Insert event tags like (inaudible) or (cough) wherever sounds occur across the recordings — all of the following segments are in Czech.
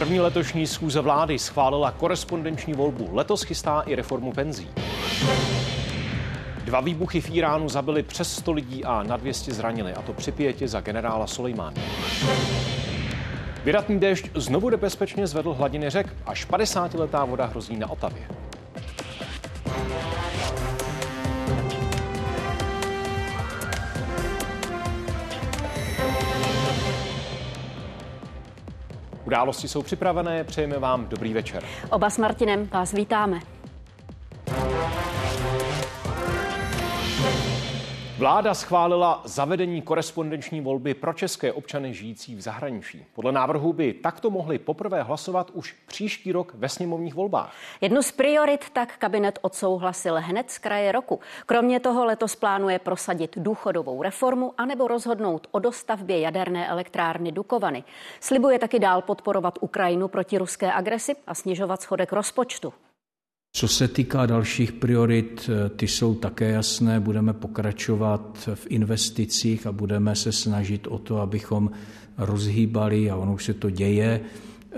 První letošní schůze vlády schválila korespondenční volbu. Letos chystá i reformu penzí. Dva výbuchy v Iránu zabili přes 100 lidí a na 200 zranili, a to při pětě za generála Soleimány. Vydatný déšť znovu nebezpečně zvedl hladiny řek. Až 50-letá voda hrozí na Otavě. Události jsou připravené, přejeme vám dobrý večer. Oba s Martinem vás vítáme. Vláda schválila zavedení korespondenční volby pro české občany žijící v zahraničí. Podle návrhu by takto mohli poprvé hlasovat už příští rok ve sněmovních volbách. Jednu z priorit tak kabinet odsouhlasil hned z kraje roku. Kromě toho letos plánuje prosadit důchodovou reformu anebo rozhodnout o dostavbě jaderné elektrárny Dukovany. Slibuje taky dál podporovat Ukrajinu proti ruské agresi a snižovat schodek rozpočtu. Co se týká dalších priorit, eh, ty jsou také jasné. Budeme pokračovat v investicích a budeme se snažit o to, abychom rozhýbali, a ono už se to děje, eh,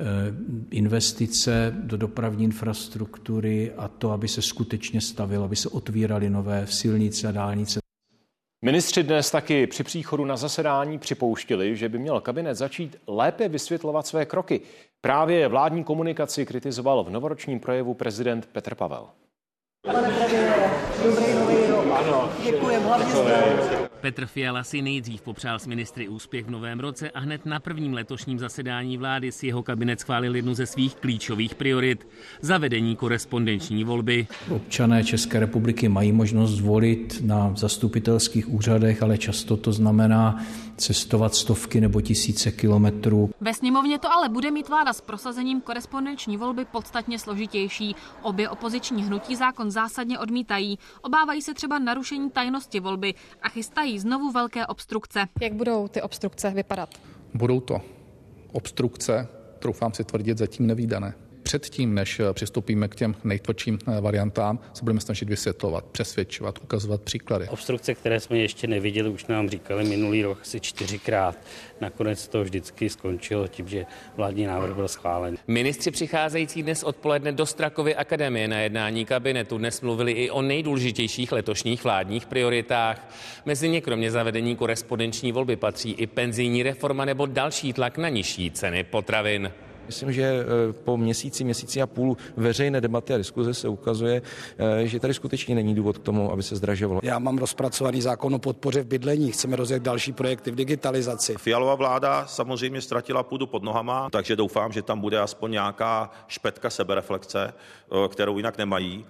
investice do dopravní infrastruktury a to, aby se skutečně stavilo, aby se otvíraly nové silnice a dálnice. Ministři dnes taky při příchodu na zasedání připouštili, že by měl kabinet začít lépe vysvětlovat své kroky. Právě vládní komunikaci kritizoval v novoročním projevu prezident Petr Pavel. Pane premiére, dobrý nový rok. Ano. Děkujem, hlavně zdraví. Petr Fiala si nejdřív popřál s ministry úspěch v novém roce a hned na prvním letošním zasedání vlády si jeho kabinet schválil jednu ze svých klíčových priorit zavedení korespondenční volby. Občané České republiky mají možnost volit na zastupitelských úřadech, ale často to znamená cestovat stovky nebo tisíce kilometrů. Ve sněmovně to ale bude mít vláda s prosazením korespondenční volby podstatně složitější. Obě opoziční hnutí zákon zásadně odmítají. Obávají se třeba narušení tajnosti volby a chystají znovu velké obstrukce. Jak budou ty obstrukce vypadat? Budou to obstrukce, troufám si tvrdit, zatím nevýdané předtím, než eh, přistoupíme k těm nejtvrdším eh, variantám, se budeme snažit vysvětlovat, přesvědčovat, ukazovat příklady. Obstrukce, které jsme ještě neviděli, už nám říkali minulý rok asi čtyřikrát. Nakonec to vždycky skončilo tím, že vládní návrh byl schválen. Ministři přicházející dnes odpoledne do Strakovy akademie na jednání kabinetu dnes mluvili i o nejdůležitějších letošních vládních prioritách. Mezi ně kromě zavedení korespondenční volby patří i penzijní reforma nebo další tlak na nižší ceny potravin. Myslím, že eh, po měsíci, měsíci a půl veřejné debaty a diskuze se ukazuje, eh, že tady skutečně není důvod k tomu, aby se zdražovalo. Já mám rozpracovaný zákon o podpoře v bydlení, chceme rozjet další projekty v digitalizaci. Fialová vláda samozřejmě ztratila půdu pod nohama, takže doufám, že tam bude aspoň nějaká špetka sebereflexe, eh, kterou jinak nemají.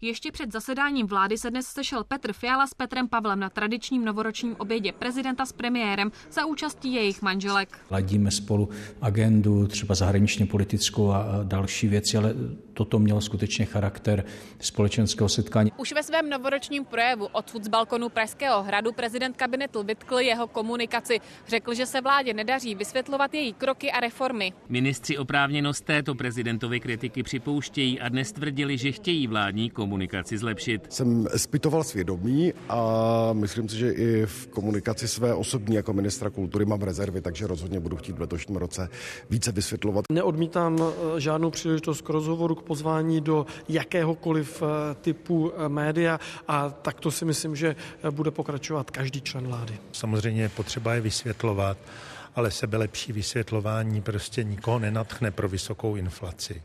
Ještě před zasedáním vlády se dnes sešel Petr Fiala s Petrem Pavlem na tradičním novoročním obědě prezidenta s premiérem za účastí jejich manželek. Ladíme spolu agendu, třeba zahraničně politickou a další věci, ale toto mělo skutečně charakter společenského setkání. Už ve svém novoročním projevu odsud z balkonu Pražského hradu prezident kabinetu vytkl jeho komunikaci. Řekl, že se vládě nedaří vysvětlovat její kroky a reformy. Ministři oprávněnost této prezidentovy kritiky připouštějí a dnes tvrdili, že chtějí vládní komunikaci komunikaci zlepšit. Jsem zpytoval svědomí a myslím si, že i v komunikaci své osobní jako ministra kultury mám rezervy, takže rozhodně budu chtít v letošním roce více vysvětlovat. Neodmítám eh, žádnou příležitost k rozhovoru, k pozvání do jakéhokoliv eh, typu eh, média a takto si myslím, že bude pokračovat každý člen vlády. Samozřejmě potřeba je vysvětlovat, ale sebelepší vysvětlování prostě nikoho nenatchne pro vysokou inflaci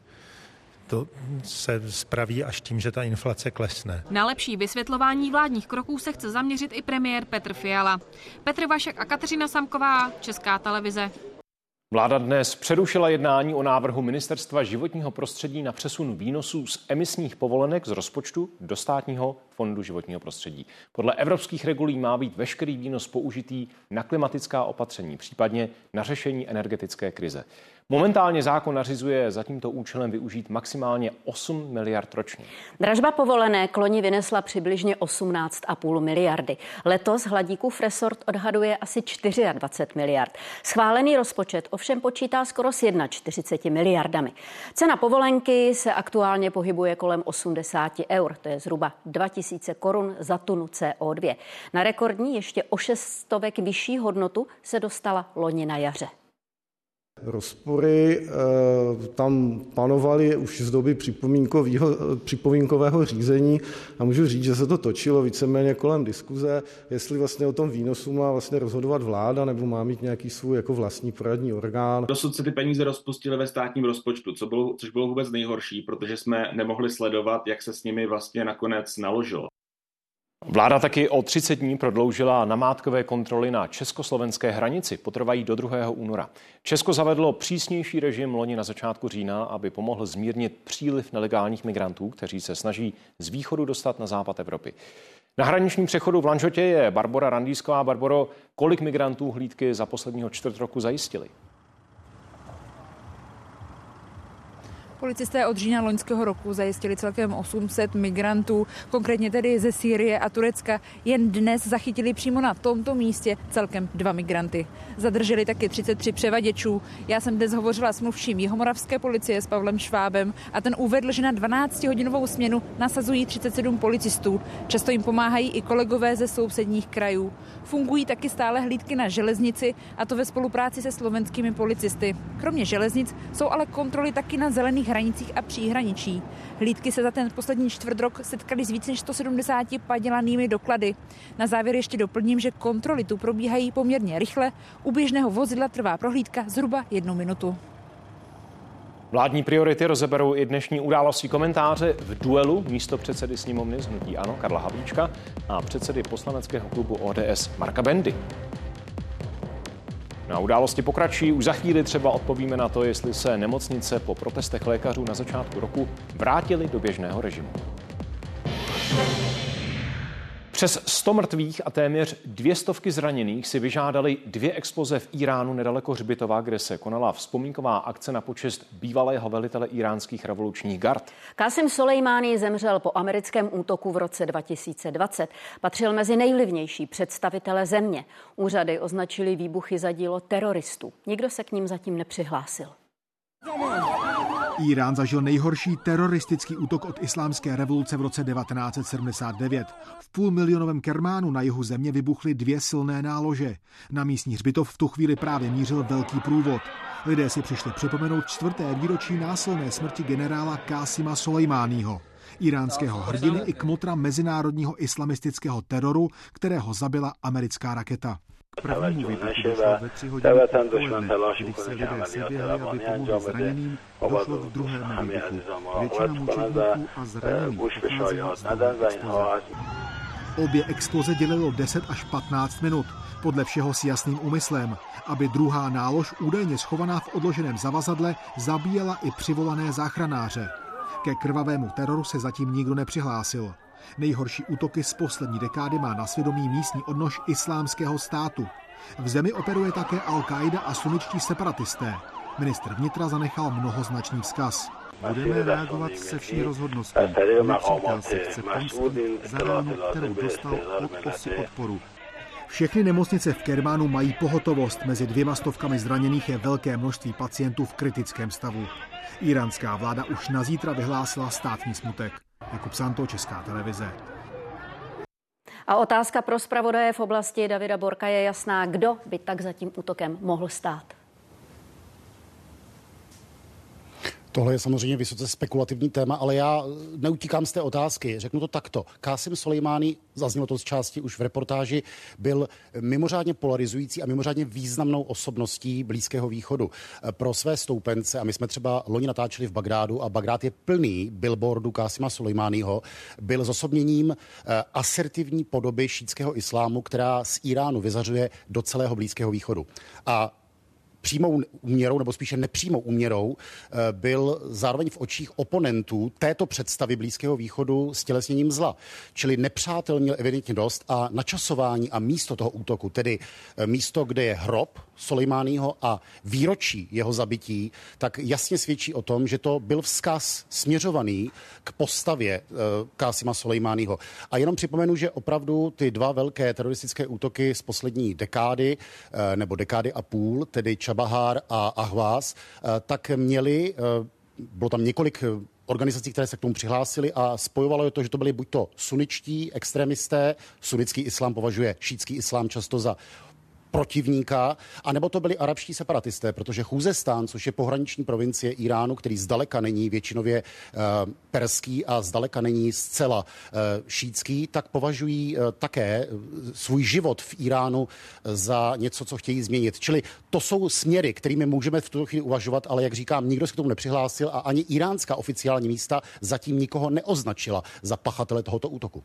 to se spraví až tím, že ta inflace klesne. Na lepší vysvětlování vládních kroků se chce zaměřit i premiér Petr Fiala. Petr Vašek a Kateřina Samková, Česká televize. Vláda dnes přerušila jednání o návrhu Ministerstva životního prostředí na přesun výnosů z emisních povolenek z rozpočtu do státního fondu životního prostředí. Podle evropských regulí má být veškerý výnos použitý na klimatická opatření, případně na řešení energetické krize. Momentálně zákon nařizuje za tímto účelem využít maximálně 8 miliard ročně. Dražba povolené kloni vynesla přibližně 18,5 miliardy. Letos hladíkův resort odhaduje asi 24 miliard. Schválený rozpočet ovšem počítá skoro s 41 miliardami. Cena povolenky se aktuálně pohybuje kolem 80 eur, to je zhruba 2000 korun za tunu CO2. Na rekordní ještě o 600 vyšší hodnotu se dostala loni na jaře. Rozpory eh, tam panovaly už z doby připomínkového řízení a můžu říct, že se to točilo víceméně kolem diskuze, jestli vlastně o tom výnosu má vlastně rozhodovat vláda nebo má mít nějaký svůj jako vlastní poradní orgán. Dosud se ty peníze rozpustily ve státním rozpočtu, co bylo, což bylo vůbec nejhorší, protože jsme nemohli sledovat, jak se s nimi vlastně nakonec naložilo. Vláda taky o 30 dní prodloužila namátkové kontroly na československé hranici. Potrvají do 2. února. Česko zavedlo přísnější režim loni na začátku října, aby pomohl zmírnit příliv nelegálních migrantů, kteří se snaží z východu dostat na západ Evropy. Na hraničním přechodu v Lanžotě je Barbora Randýsková. Barboro, kolik migrantů hlídky za posledního čtvrt roku zajistili? Policisté od října loňského roku zajistili celkem 800 migrantů, konkrétně tedy ze Sýrie a Turecka. Jen dnes zachytili přímo na tomto místě celkem dva migranty. Zadrželi taky 33 převaděčů. Já jsem dnes hovořila s mluvším Jihomoravské policie s Pavlem Švábem a ten uvedl, že na 12-hodinovou směnu nasazují 37 policistů. Často jim pomáhají i kolegové ze sousedních krajů. Fungují taky stále hlídky na železnici a to ve spolupráci se slovenskými policisty. Kromě železnic jsou ale kontroly taky na zelených hranicích a příhraničí. Hlídky se za ten poslední čtvrt rok setkali s více než 170 padělanými doklady. Na závěr ještě doplním, že kontroly tu probíhají poměrně rychle. U běžného vozidla trvá prohlídka zhruba jednu minutu. Vládní priority rozeberou i dnešní události komentáře v duelu místo předsedy sněmovny z Hnutí Ano Karla Havlíčka a předsedy poslaneckého klubu ODS Marka Bendy. Na události pokračují. Už za chvíli třeba odpovíme na to, jestli se nemocnice po protestech lékařů na začátku roku vrátily do běžného režimu. Přes 100 mrtvých a téměř dvě stovky zraněných si vyžádali dvě exploze v Iránu nedaleko Hřbitova, kde se konala vzpomínková akce na počest bývalého velitele iránských revolučních gard. Kasim Soleimani zemřel po americkém útoku v roce 2020. Patřil mezi nejvlivnější představitele země. Úřady označili výbuchy za dílo teroristů. Nikdo se k ním zatím nepřihlásil. Irán zažil nejhorší teroristický útok od islámské revoluce v roce 1979. V půlmilionovém Kermánu na jihu země vybuchly dvě silné nálože. Na místní hřbitov v tu chvíli právě mířil velký průvod. Lidé si přišli připomenout čtvrté výročí násilné smrti generála Kásima Soleimányho iránského hrdiny i kmotra mezinárodního islamistického teroru, kterého zabila americká raketa. Prvnímu výbuchu došlo ve tři hodiny odpoledne, když se lidé seběhli, aby pomohli zraněným, došlo k druhému výbuchu. Většina mučedníků a zraněných pocházela z exploze. Obě exploze dělilo 10 až 15 minut, podle všeho s jasným úmyslem, aby druhá nálož údajně schovaná v odloženém zavazadle zabíjela i přivolané záchranáře. Ke krvavému teroru se zatím nikdo nepřihlásil. Nejhorší útoky z poslední dekády má na svědomí místní odnož islámského státu. V zemi operuje také Al-Qaida a suničtí separatisté. Ministr vnitra zanechal mnohoznačný vzkaz. Budeme reagovat se vší rozhodností. Nepřítel se chce pomstit za ránu, kterou dostal od osy odporu. Všechny nemocnice v Kermánu mají pohotovost. Mezi dvěma stovkami zraněných je velké množství pacientů v kritickém stavu. Iránská vláda už na zítra vyhlásila státní smutek. Jakub Santo, Česká televize. A otázka pro zpravodaje v oblasti Davida Borka je jasná. Kdo by tak za tím útokem mohl stát? Tohle je samozřejmě vysoce spekulativní téma, ale já neutíkám z té otázky. Řeknu to takto. Kásim Soleimani, zaznělo to z části už v reportáži, byl mimořádně polarizující a mimořádně významnou osobností Blízkého východu pro své stoupence. A my jsme třeba loni natáčeli v Bagdádu a Bagdád je plný billboardu Kásima Soleimányho. Byl zosobněním eh, asertivní podoby šítského islámu, která z Iránu vyzařuje do celého Blízkého východu. A přímou úměrou, nebo spíše nepřímou úměrou, eh, byl zároveň v očích oponentů této představy Blízkého východu s tělesněním zla. Čili nepřátel měl evidentně dost a načasování a místo toho útoku, tedy eh, místo, kde je hrob Soleimányho a výročí jeho zabití, tak jasně svědčí o tom, že to byl vzkaz směřovaný k postavě uh, Kásima Soleimányho. A jenom připomenu, že opravdu ty dva velké teroristické útoky z poslední dekády, nebo dekády a půl, tedy Čabahár a Ahvás, uh, tak měli, uh, bylo tam několik organizací, které se k tomu přihlásily a spojovalo je to, že to byly buď to suničtí extremisté, sunický islám považuje šítský islám často za protivníka, anebo to byli arabští separatisté, protože Chuzestán, což je pohraniční provincie Iránu, který zdaleka není většinově uh, perský a zdaleka není zcela uh, šítský, tak považují uh, také svůj život v Iránu za něco, co chtějí změnit. Čili to jsou směry, kterými můžeme v tuto chvíli uvažovat, ale jak říkám, nikdo se k tomu nepřihlásil a ani iránská oficiální místa zatím nikoho neoznačila za pachatele tohoto útoku.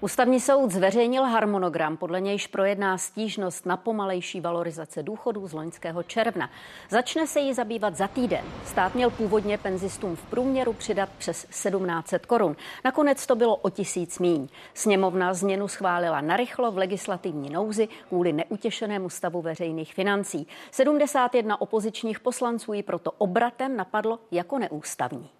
Ústavní soud zveřejnil harmonogram, podle nějž projedná stížnost na pomalejší valorizace důchodů z loňského června. Začne se jí zabývat za týden. Stát měl původně penzistům v průměru přidat přes 1700 korun. Nakonec to bylo o tisíc míň. Sněmovna změnu schválila narychlo v legislativní nouzi kvůli neutěšenému stavu veřejných financí. 71 opozičních poslanců ji proto obratem napadlo jako neústavní.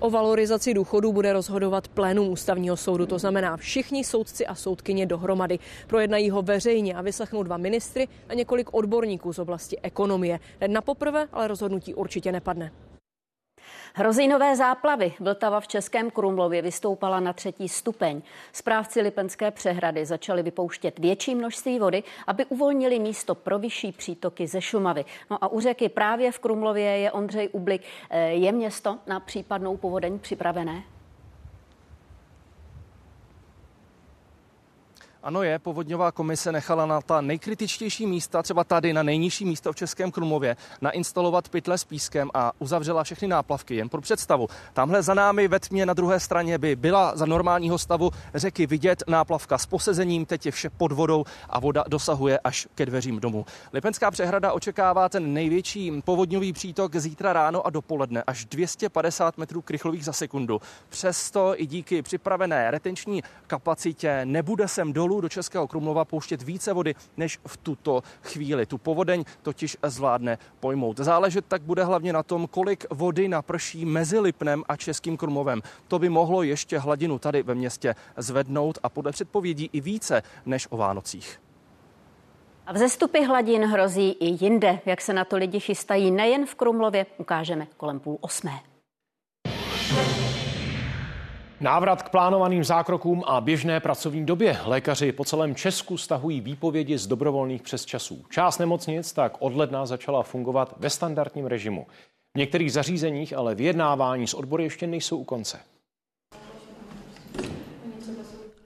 O valorizaci důchodu bude rozhodovat plénum ústavního soudu, to znamená všichni soudci a soudkyně dohromady. Projednají ho veřejně a vyslechnou dva ministry a několik odborníků z oblasti ekonomie. Na poprvé ale rozhodnutí určitě nepadne. Hrozí nové záplavy. Vltava v Českém Krumlově vystoupala na třetí stupeň. Správci Lipenské přehrady začali vypouštět větší množství vody, aby uvolnili místo pro vyšší přítoky ze Šumavy. No a u řeky právě v Krumlově je Ondřej Ublik. Eh, je město na případnou povodeň připravené? Ano je, povodňová komise nechala na ta nejkritičtější místa, třeba tady na nejnižší místo v Českém Krumlově, nainstalovat pytle s pískem a uzavřela všechny náplavky. Jen pro představu, tamhle za námi ve tmě na druhé straně by byla za normálního stavu řeky vidět náplavka s posezením, teď je vše pod vodou a voda dosahuje až ke dveřím domu. Lipenská přehrada očekává ten největší povodňový přítok zítra ráno a dopoledne, až 250 metrů krychlových za sekundu. Přesto i díky připravené retenční kapacitě nebude sem dolů do Českého Krumlova pouštět více vody než v tuto chvíli. Tu povodeň totiž zvládne pojmout. Záležet tak bude hlavně na tom, kolik vody naprší mezi Lipnem a Českým Krumlovem. To by mohlo ještě hladinu tady ve městě zvednout a podle předpovědí i více než o Vánocích. A vzestupy hladin hrozí i jinde. Jak se na to lidi chystají nejen v Krumlově, ukážeme kolem půl osmé. Návrat k plánovaným zákrokům a běžné pracovní době. Lékaři po celém Česku stahují výpovědi z dobrovolných přesčasů. Část nemocnic tak od ledna začala fungovat ve standardním režimu. V některých zařízeních ale vyjednávání s odbory ještě nejsou u konce.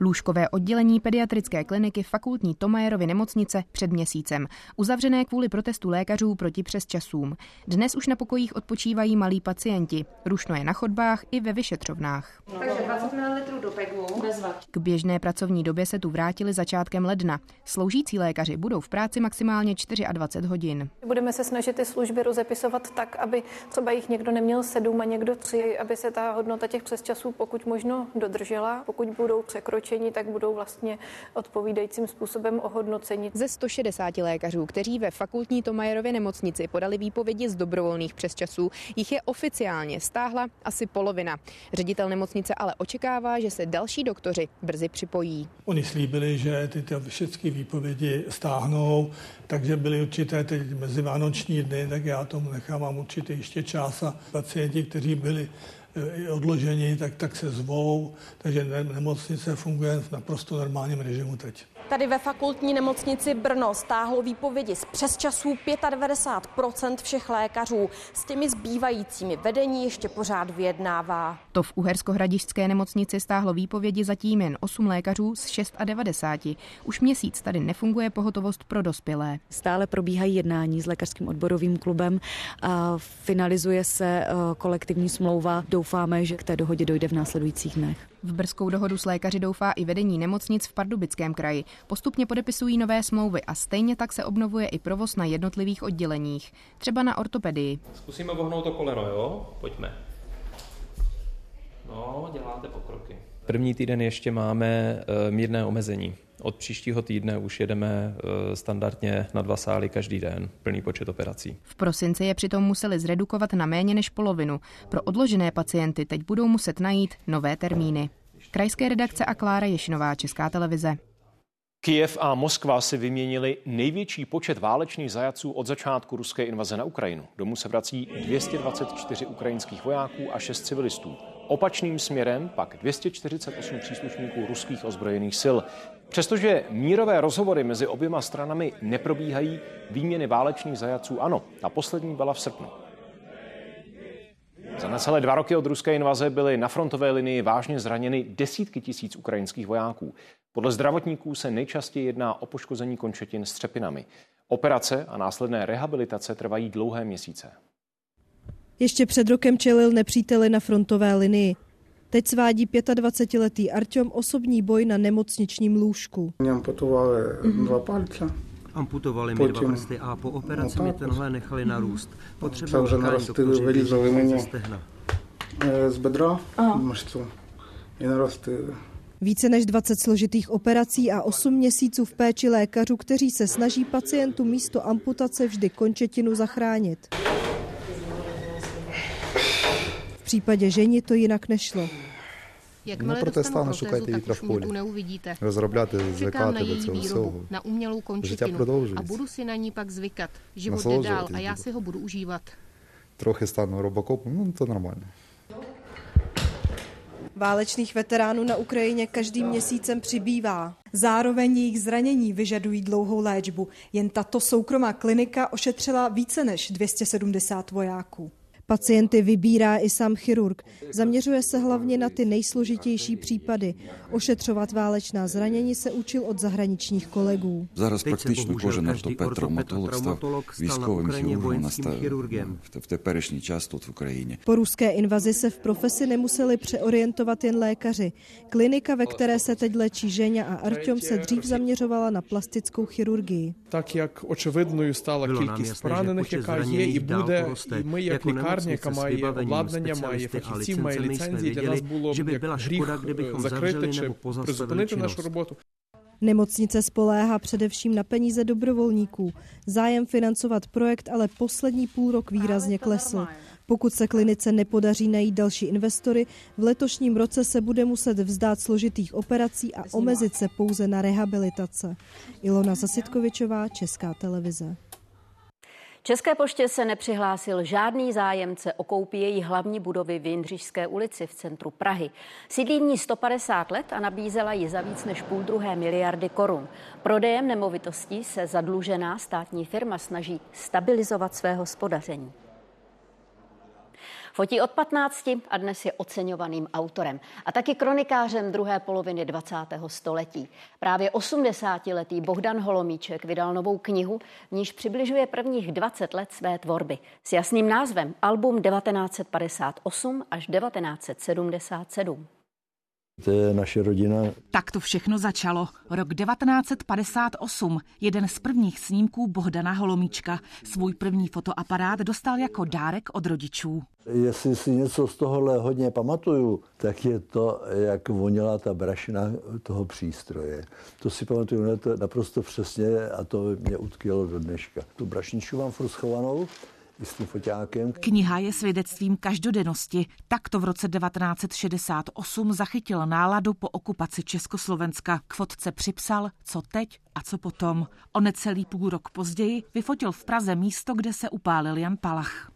Lůžkové oddělení pediatrické kliniky fakultní Tomajerovy nemocnice před měsícem, uzavřené kvůli protestu lékařů proti přesčasům. Dnes už na pokojích odpočívají malí pacienti. Rušno je na chodbách i ve vyšetřovnách. Takže 20 ml do pegu bez K běžné pracovní době se tu vrátili začátkem ledna. Sloužící lékaři budou v práci maximálně 24 hodin. Budeme se snažit ty služby rozepisovat tak, aby třeba jich někdo neměl sedm a někdo tři, aby se ta hodnota těch přesčasů pokud možno dodržela. Pokud budou překročit překročení, tak budou vlastně odpovídajícím způsobem ohodnoceni. Ze 160 lékařů, kteří ve fakultní Tomajerově nemocnici podali výpovědi z dobrovolných přesčasů, jich je oficiálně stáhla asi polovina. Ředitel nemocnice ale očekává, že se další doktoři brzy připojí. Oni slíbili, že ty všechny výpovědi stáhnou, takže byly určité teď mezivánoční dny, tak já tomu nechávám určitě ještě čas a pacienti, kteří byli odložení, tak, tak se zvou, takže nemocnice funguje v naprosto normálním režimu teď. Tady ve fakultní nemocnici Brno stáhlo výpovědi z přesčasů 95% všech lékařů. S těmi zbývajícími vedení ještě pořád vyjednává. To v Uherskohradišťské nemocnici stáhlo výpovědi zatím jen 8 lékařů z 690. Už měsíc tady nefunguje pohotovost pro dospělé. Stále probíhají jednání s lékařským odborovým klubem a finalizuje se eh, kolektivní smlouva. Doufáme, že k té dohodě dojde v následujících dnech. V brzkou dohodu s lékaři doufá i vedení nemocnic v Pardubickém kraji. Postupně podepisují nové smlouvy a stejně tak se obnovuje i provoz na jednotlivých odděleních, třeba na ortopedii. Zkusíme vohnout to koleno, jo? Pojďme. No, děláte pokroky. První týden ještě máme eh, mírné omezení. Od příštího týdne už jedeme eh, standardně na dva sály každý den, plný počet operací. V prosinci je přitom museli zredukovat na méně než polovinu. Pro odložené pacienty teď budou muset najít nové termíny. Krajské redakce a Klára Ješinová, Česká televize. Kijev a Moskva si vyměnili největší počet válečných zajaců od začátku ruské invaze na Ukrajinu. Domů se vrací 224 ukrajinských vojáků a 6 civilistů. Opačným směrem pak 248 příslušníků ruských ozbrojených sil. Přestože mírové rozhovory mezi oběma stranami neprobíhají, výměny válečných zajaců ano. Ta poslední byla v srpnu. Za necelé dva roky od ruské invaze byly na frontové linii vážně zraněny desítky tisíc ukrajinských vojáků. Podle zdravotníků se nejčastěji jedná o poškození končetin s třepinami. Operace a následné rehabilitace trvají dlouhé měsíce. Ještě před rokem čelil nepříteli na frontové linii. Teď svádí 25-letý Artyom osobní boj na nemocničním lůžku. Mě amputovali mm-hmm. dva palce. Amputovali mi dva prsty a po operaci no mi tenhle nechali narůst. Mhm. Potřeboval škálim doktoři vylizali mě stehna. Eh, z bedra mrštvu i narostly. Více než 20 složitých operací a 8 měsíců v péči lékařů, kteří se snaží pacientu místo amputace vždy končetinu zachránit případě ženi to jinak nešlo. Jakmile no, proto stále šukajte vítra v poli. Neuvidíte. Rozrobляte, zvykate do celého výrobu, Na umělou končetinu. A budu si na ní pak zvykat. Život je dál a já jako- si ho budu užívat. Trochu stanu robokopem, no to normálně. Válečných veteránů na Ukrajině každým měsícem přibývá. Zároveň jejich zranění vyžadují dlouhou léčbu. Jen tato soukromá klinika ošetřila více než 270 vojáků. Pacienty vybírá i sám chirurg. Zaměřuje se hlavně na ty nejsložitější případy. Ošetřovat válečná zranění se učil od zahraničních kolegů. Зараз практично кожен ортопед, травматолог став військовим хірургом v теперішній час тут в Україні. Po ruské invazi se v profesi nemuseli přeorientovat jen lékaři. Klinika, ve které se teď léčí Ženя a Artyom, se dřív zaměřovala na plastickou chirurgii. Так як очевидною стала кількість поранених, яка є і буде, і ми як лікарні nemocnice s vybavením a licencemi jsme věděli, že by byla škoda, kdybychom zavřeli nebo našu robotu. Nemocnice spoléhá především na peníze dobrovolníků. Zájem financovat projekt ale poslední půl rok výrazně klesl. Pokud se klinice nepodaří najít další investory, v letošním roce se bude muset vzdát složitých operací a omezit se pouze na rehabilitace. Ilona Zasitkovičová, Česká televize. České poště se nepřihlásil žádný zájemce o koupi její hlavní budovy v Jindřišské ulici v centru Prahy. Sídlí ní 150 let a nabízela ji za víc než půl druhé miliardy korun. Prodejem nemovitostí se zadlužená státní firma snaží stabilizovat své hospodaření. Fotí od 15 a dnes je oceňovaným autorem a taky kronikářem druhé poloviny 20. století. Právě 80-letý Bohdan Holomíček vydal novou knihu, v níž přibližuje prvních 20 let své tvorby s jasným názvem Album 1958 až 1977. To je naše rodina. Tak to všechno začalo. Rok 1958. Jeden z prvních snímků Bohdana Holomíčka. Svůj první fotoaparát dostal jako dárek od rodičů. Jestli si něco z tohohle hodně pamatuju, tak je to, jak voněla ta brašna toho přístroje. To si pamatuju naprosto přesně a to mě utkvělo do dneška. Tu brašničku mám furt schovanou s tím foťákem. Kniha je svědectvím každodennosti. Takto v roce 1968 zachytil náladu po okupaci Československa. K fotce připsal, co teď a co potom. O necelý půl rok později vyfotil v Praze místo, kde se upálil Jan Palach.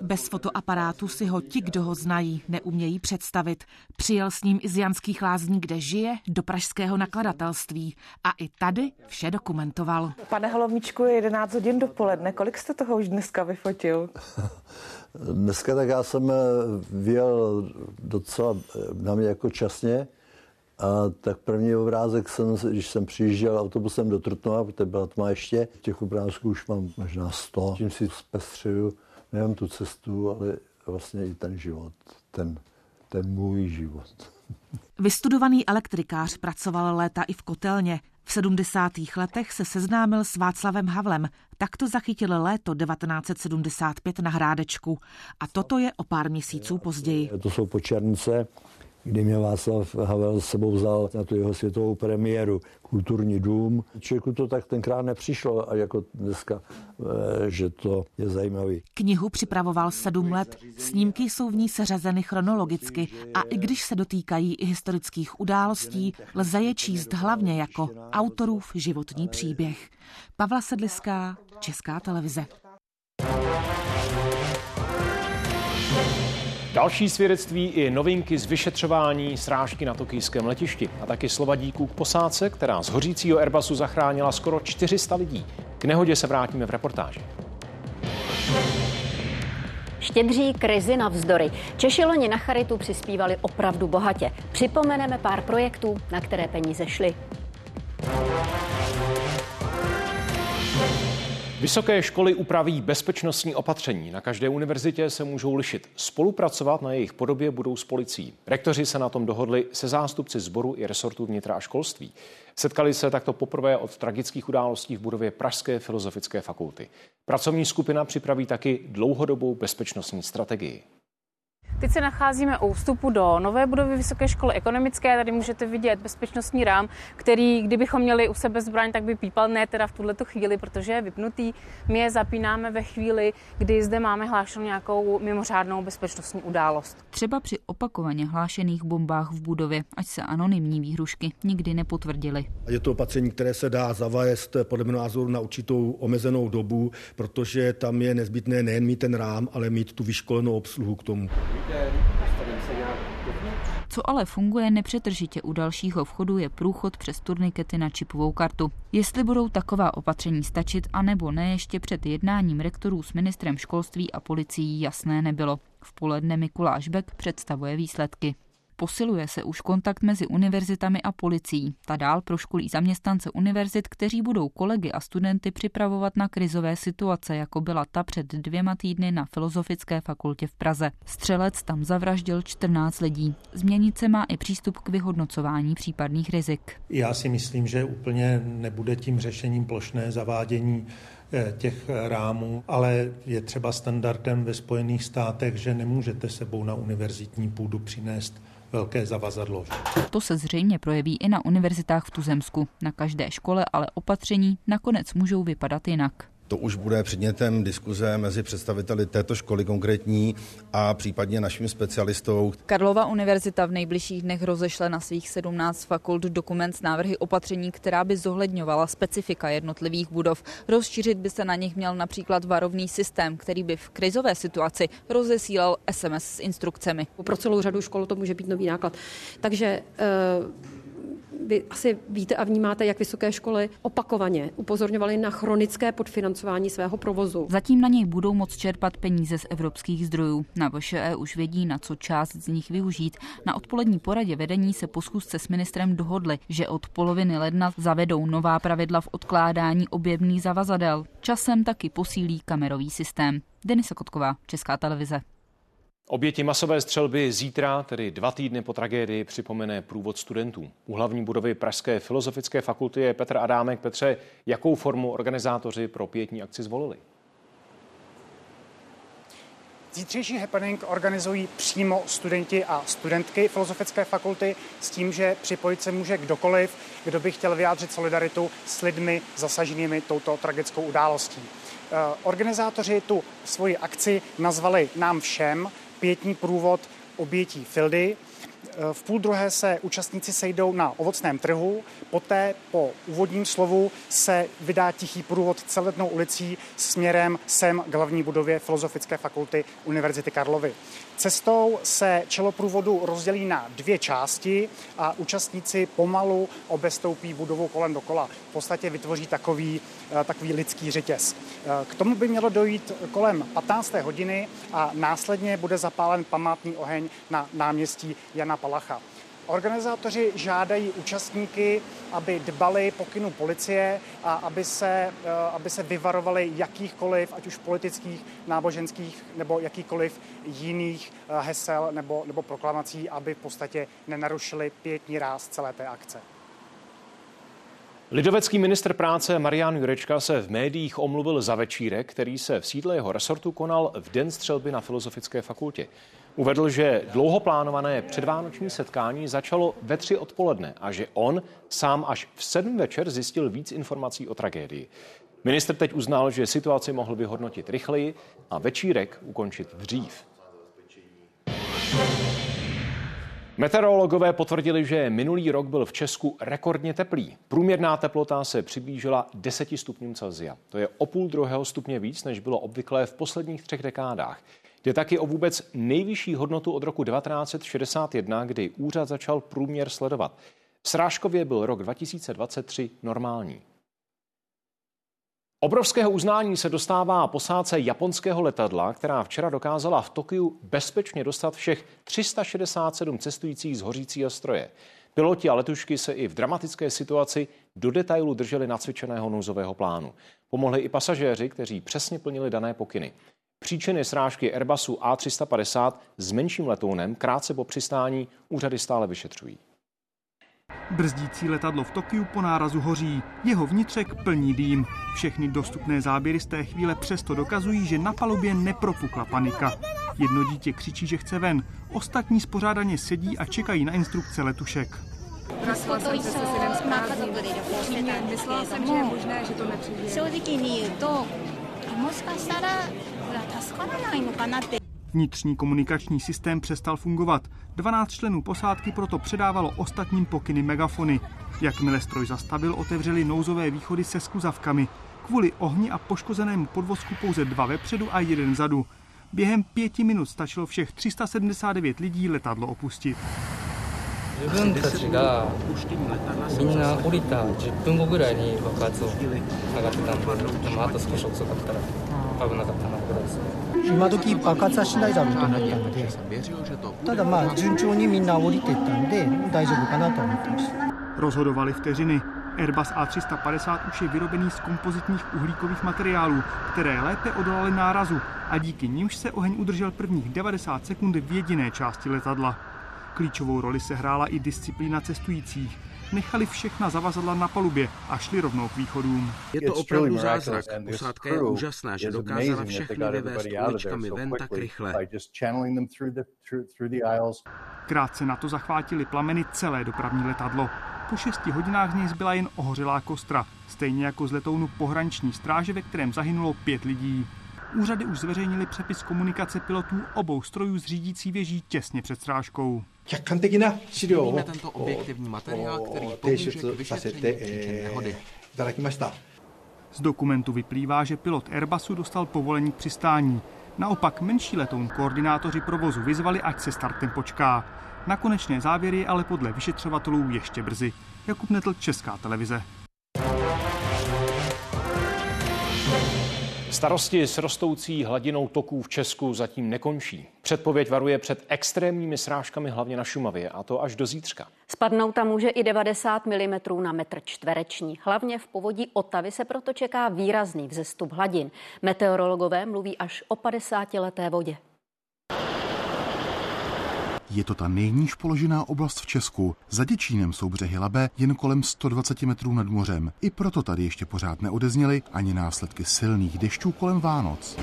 Bez fotoaparátu si ho ti, kdo ho znají, neumějí představit. Přijel s ním i z Janských lázní, kde žije, do pražského nakladatelství. A i tady vše dokumentoval. Pane Holomičku, je 11 hodin dopoledne. Kolik jste toho už dneska vyfotil? (laughs) dneska tak já jsem eh, vyjel docela eh, na mě jako časně. A tak první obrázek jsem, když jsem přijížděl autobusem do Trutnova, protože byla tma ještě, těch obrázků už mám možná 100. Tím si zpestřuju nejen tu cestu, ale vlastně i ten život, ten, ten můj život. (laughs) Vystudovaný elektrikář pracoval léta i v kotelně. V 70. letech se seznámil s Václavem Havlem. Takto zachytil léto 1975 na Hrádečku. A toto je o pár měsíců později. To jsou počernice, kdy mě Václav Havel s sebou vzal na tu jeho světovou premiéru Kulturní dům. Člověku to tak tenkrát nepřišlo a jako dneska, eh, že to je zajímavý. Knihu připravoval sedm let. Snímky jsou v ní seřazeny chronologicky a i když se dotýkají i historických událostí, lze je číst hlavně jako autorův životní příběh. Pavla Sedliská, Česká televize. Další svědectví i novinky z vyšetřování srážky na tokijském letišti a taky slova díků k posádce, která z hořícího Airbusu zachránila skoro 400 lidí. K nehodě se vrátíme v reportáži. Štědří krizi navzdory. Češi loni na charitu přispívali opravdu bohatě. Připomeneme pár projektů, na které peníze šly. Vysoké školy upraví bezpečnostní opatření. Na každé univerzitě se můžou lišit. Spolupracovat na jejich podobě budou s policií. Rektoři se na tom dohodli se zástupci sboru i resortu vnitra a školství. Setkali se takto poprvé od tragických událostí v budově Pražské filozofické fakulty. Pracovní skupina připraví taky dlouhodobou bezpečnostní strategii. Teď se nacházíme u vstupu do nové budovy Vysoké školy ekonomické. Tady můžete vidět bezpečnostní rám, který, kdybychom měli u sebe zbraň, tak by pípal ne teda v tuhle chvíli, protože je vypnutý. My je zapínáme ve chvíli, kdy zde máme hlášenou nějakou mimořádnou bezpečnostní událost. Třeba při opakovaně hlášených bombách v budově, ať se anonymní výhrušky nikdy nepotvrdily. Je to opatření, které se dá zavést podle mého názoru na určitou omezenou dobu, protože tam je nezbytné nejen mít ten rám, ale mít tu vyškolenou obsluhu k tomu. Co ale funguje nepřetržitě u dalšího vchodu je průchod přes turnikety na čipovou kartu. Jestli budou taková opatření stačit, anebo ne, ještě před jednáním rektorů s ministrem školství a policií jasné nebylo. V poledne Mikuláš Beck představuje výsledky. Posiluje se už kontakt mezi univerzitami a policií. Ta dál proškolí zaměstnance univerzit, kteří budou kolegy a studenty připravovat na krizové situace, jako byla ta před dvěma týdny na Filozofické fakultě v Praze. Střelec tam zavraždil 14 lidí. Změnit se má i přístup k vyhodnocování případných rizik. Já si myslím, že úplně nebude tím řešením plošné zavádění eh, těch rámů, ale je třeba standardem ve Spojených státech, že nemůžete sebou na univerzitní půdu přinést velké zavazadlo. To se zřejmě projeví i na univerzitách v Tuzemsku. Na každé škole ale opatření nakonec můžou vypadat jinak. To už bude předmětem diskuze mezi představiteli této školy konkrétní a případně naším specialistou. Karlova univerzita v nejbližších dnech rozešle na svých 17 fakult dokument s návrhy opatření, která by zohledňovala specifika jednotlivých budov. Rozšířit by se na nich měl například varovný systém, který by v krizové situaci rozesílal SMS s instrukcemi. Pro celou řadu škol to může být nový náklad. Takže uh vy asi víte a vnímáte, jak vysoké školy opakovaně upozorňovaly na chronické podfinancování svého provozu. Zatím na něj budou moct čerpat peníze z evropských zdrojů. Na VŠE už vědí, na co část z nich využít. Na odpolední poradě vedení se po schůzce s ministrem dohodli, že od poloviny ledna zavedou nová pravidla v odkládání objevných zavazadel. Časem taky posílí kamerový systém. Denisa Kotková, Česká televize. Oběti masové střelby zítra, tedy dva týdny po tragédii, připomene průvod studentů. U hlavní budovy Pražské filozofické fakulty je Petr Adámek. Petře, jakou formu organizátoři pro pětní akci zvolili? Zítřejší happening organizují přímo studenti a studentky Filozofické fakulty s tím, že připojit se může kdokoliv, kdo by chtěl vyjádřit solidaritu s lidmi zasaženými touto tragickou událostí. Eh, organizátoři tu svoji akci nazvali nám všem, pětní průvod obětí Fildy. V půl druhé se účastníci sejdou na ovocném trhu, poté po úvodním slovu se vydá tichý průvod celetnou ulicí směrem sem k hlavní budově Filozofické fakulty Univerzity Karlovy. Cestou se čelo průvodu rozdělí na dvě části a účastníci pomalu obestoupí budovu kolem dokola. V podstatě vytvoří takový, eh, takový lidský řetěz. Eh, k tomu by mělo dojít kolem 15. hodiny a následně bude zapálen památný oheň na náměstí Jana Palacha. Organizátoři žádají účastníky, aby dbali pokynu policie a aby se, eh, aby se vyvarovali jakýchkoliv, ať už politických, náboženských nebo jakýkoliv jiných eh, hesel nebo, nebo proklamací, aby v podstatě nenarušili pětní ráz celé té akce. Lidovecký ministr práce Marian Jurečka se v médiích omluvil za večírek, který se v sídle jeho resortu konal v den střelby na Filozofické fakultě. Uvedl, že dlouho plánované předvánoční setkání začalo ve tři odpoledne a že on sám až v sedm večer zjistil víc informací o tragédii. Minister teď uznal, že situaci mohl vyhodnotit rychleji a večírek ukončit dřív. Meteorologové potvrdili, že minulý rok byl v Česku rekordně teplý. Průměrná teplota se přiblížila 10 stupňům Celsia. To je o půl druhého stupně víc, než bylo obvyklé v posledních třech dekádách. Jde taky o vůbec nejvyšší hodnotu od roku 1961, kdy úřad začal průměr sledovat. V Srážkově byl rok 2023 normální. Obrovského uznání se dostává posádce japonského letadla, která včera dokázala v Tokiu bezpečně dostat všech 367 cestujících z hořícího stroje. Piloti a letušky se i v dramatické situaci do detailu drželi nacvičeného nouzového plánu. Pomohli i pasažéři, kteří přesně plnili dané pokyny. Příčiny srážky Airbusu A350 s menším letounem krátce po přistání úřady stále vyšetřují. Brzdící letadlo v Tokiu po nárazu hoří. Jeho vnitřek plní dým. Všechny dostupné záběry z té chvíle přesto dokazují, že na palubě nepropukla panika. Jedno dítě křičí, že chce ven. Ostatní spořádaně sedí a čekají na instrukce letušek. Myslela jsem, že se Myslela jsem, že je možné, že to nepřežije. Vnitřní komunikační systém přestal fungovat. 12 členů posádky proto předávalo ostatním pokyny megafony. Jakmile stroj zastavil, otevřeli nouzové východy se skuzavkami. Kvůli ohni a poškozenému podvozku pouze dva vepředu a jeden zadu. Během pěti minut stačilo všech 379 lidí letadlo opustit. 自分たちがみんな降りた10分後ぐらいに爆発を上がってたんで、でもあと少し遅かったら危なかったなぐらいですね。今時爆発はしないだろうと思ったので、ただまあ順調にみんな降りていったんで大丈夫かなと思ってました。Rozhodovali vteřiny. Airbus A350 už je vyrobený z kompozitních uhlíkových materiálů, které lépe odolaly nárazu a díky nimž se oheň udržel prvních 90 sekund v jediné části letadla. Klíčovou roli se hrála i disciplína cestujících. Nechali všechna zavazadla na palubě a šli rovnou k východům. Je to opravdu zázrak. Posádka je úžasná, že dokázala všechny vyvést uličkami ven tak rychle. Krátce na to zachvátili plameny celé dopravní letadlo. Po šesti hodinách z něj zbyla jen ohořelá kostra, stejně jako z letounu pohraniční stráže, ve kterém zahynulo pět lidí. Úřady už zveřejnili přepis komunikace pilotů obou strojů z řídící věží těsně před strážkou. Připravíme tento objektivní materiál, který pomůže k vyšetření nehody. Z dokumentu vyplývá, že pilot Airbusu dostal povolení k přistání. Naopak menší letoun koordinátoři provozu vyzvali, ať se startem počká. Na konečné závěry ale podle vyšetřovatelů ještě brzy. Jakub Netl, Česká televize. Starosti s rostoucí hladinou toků v Česku zatím nekončí. Předpověď varuje před extrémními srážkami hlavně na Šumavě a to až do zítřka. Spadnout tam může i 90 mm na metr čtvereční. Hlavně v povodí Otavy se proto čeká výrazný vzestup hladin. Meteorologové mluví až o 50 leté vodě. Je to ta nejníž položená oblast v Česku. Za Děčínem jsou břehy Labe jen kolem 120 metrů nad mořem. I proto tady ještě pořád neodezněly ani následky silných dešťů kolem Vánoc.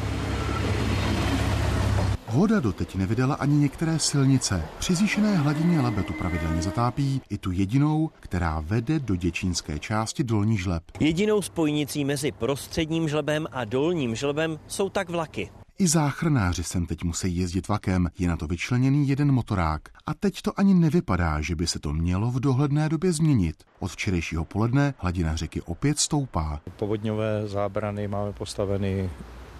Voda doteď nevydala ani některé silnice. Při zvýšené hladině Labe tu pravidelně zatápí i tu jedinou, která vede do děčínské části Dolní žleb. Jedinou spojnicí mezi prostředním žlebem a dolním žlebem jsou tak vlaky. I záchranáři sem teď musí jezdit vlakem, je na to vyčleněný jeden motorák. A teď to ani nevypadá, že by se to mělo v dohledné době změnit. Od včerejšího poledne hladina řeky opět stoupá. Povodňové zábrany máme postaveny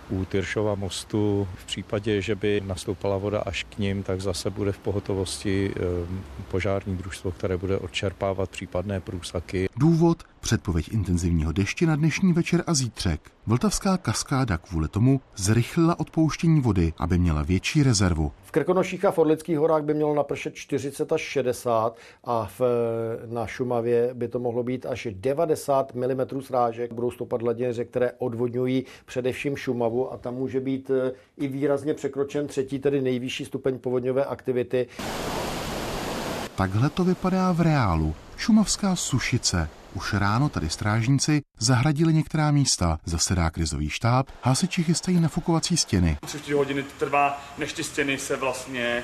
u Tyršova mostu. V případě, že by nastoupala voda až k ním, tak zase bude v pohotovosti ehm, požární družstvo, které bude odčerpávat případné průsaky. Důvod předpověď intenzivního deště na dnešní večer a zítřek. Vltavská kaskáda kvůli tomu zrychlila odpouštění vody, aby měla větší rezervu. V Krkonoších a v Orlických horách by mělo napršet 40 až 60 a v, na Šumavě by to mohlo být až 90 mm srážek. Budou stoupat hladiny řek, které odvodňují především Šumavu a tam může být eh, i výrazně překročen třetí, tedy nejvyšší stupeň povodňové aktivity. Takhle to vypadá v reálu. Šumavská sušice. Už ráno tady strážníci zahradili některá místa, zasedá krizový štáb, hasiči chystají nafukovací stěny. Tři čtyři hodiny trvá, než ty stěny se vlastně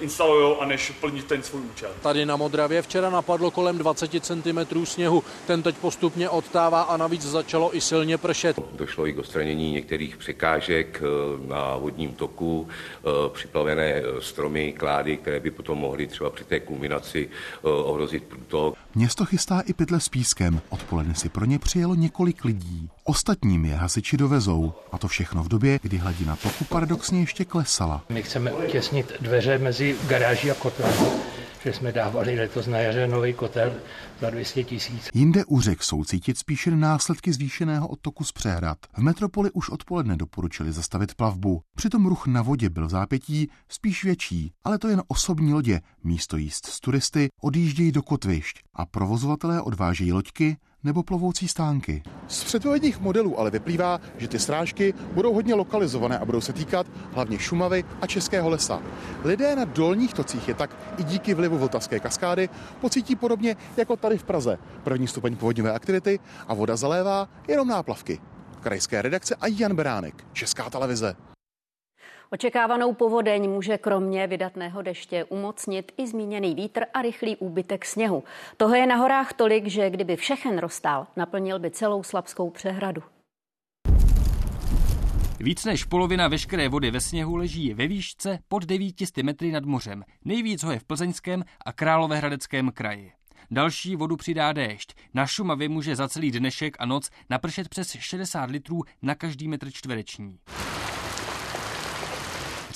instalují a než plní ten svůj účel. Tady na Modravě včera napadlo kolem 20 cm sněhu. Ten teď postupně odtává a navíc začalo i silně pršet. Došlo i k odstranění některých překážek eh, na vodním toku, eh, připlavené stromy, klády, které by potom mohly třeba při té kulminaci ohrozit průtok. Město chystá i pytle s pískem. Odpoledne si pro ně přijelo několik lidí. Ostatním je hasiči dovezou. A to všechno v době, kdy hladina toku paradoxně ještě klesala. My chceme těsnit dveře mezi garáží a kotelem, že jsme dávali letos na jaře nový kotel za 200 tisíc. Jinde u řek jsou cítit spíše následky zvýšeného odtoku z přehrad. V metropoli už odpoledne doporučili zastavit plavbu. Přitom ruch na vodě byl v zápětí spíš větší, ale to jen osobní lodě. Místo jíst s turisty odjíždějí do kotvišť a provozovatelé odvážejí loďky nebo plovoucí stánky. Z předpovědních modelů ale vyplývá, že ty srážky budou hodně lokalizované a budou se týkat hlavně Šumavy a Českého lesa. Lidé na dolních tocích je tak i díky vlivu Vltavské kaskády pocítí podobně jako tady v Praze. První stupeň povodňové aktivity a voda zalévá jenom náplavky. Krajské redakce a Jan Beránek, Česká televize. Očekávanou povodeň může kromě vydatného deště umocnit i zmíněný vítr a rychlý úbytek sněhu. Toho je na horách tolik, že kdyby všechen rozstál, naplnil by celou Slabskou přehradu. Víc než polovina veškeré vody ve sněhu leží ve výšce pod 900 metry nad mořem. Nejvíc ho je v Plzeňském a Královéhradeckém kraji. Další vodu přidá déšť. Na Šumavě může za celý dnešek a noc napršet přes 60 litrů na každý metr čtvereční.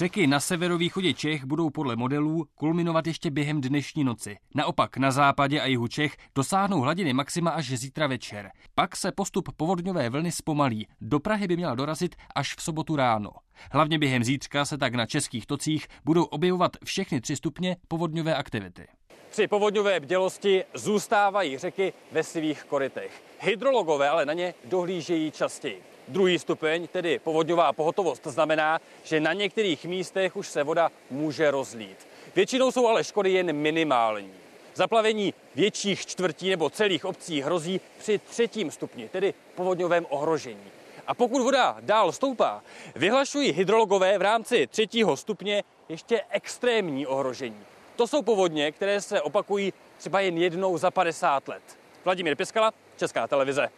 Řeky na severovýchodě Čech budou podle modelů kulminovat ještě během dnešní noci. Naopak na západě a jihu Čech dosáhnou hladiny maxima až zítra večer. Pak se postup povodňové vlny zpomalí. Do Prahy by měla dorazit až v sobotu ráno. Hlavně během zítřka se tak na českých tocích budou objevovat všechny tři stupně povodňové aktivity. Při povodňové bdělosti zůstávají řeky ve svých korytech. Hydrologové ale na ně dohlížejí častěji. Druhý stupeň, tedy povodňová pohotovost, znamená, že na některých místech už se voda může rozlít. Většinou jsou ale škody jen minimální. Zaplavení větších čtvrtí nebo celých obcí hrozí při třetím stupni, tedy povodňovém ohrožení. A pokud voda dál stoupá, vyhlašují hydrologové v rámci třetího stupně ještě extrémní ohrožení. To jsou povodně, které se opakují třeba jen jednou za 50 let. Vladimír Piskala, Česká televize.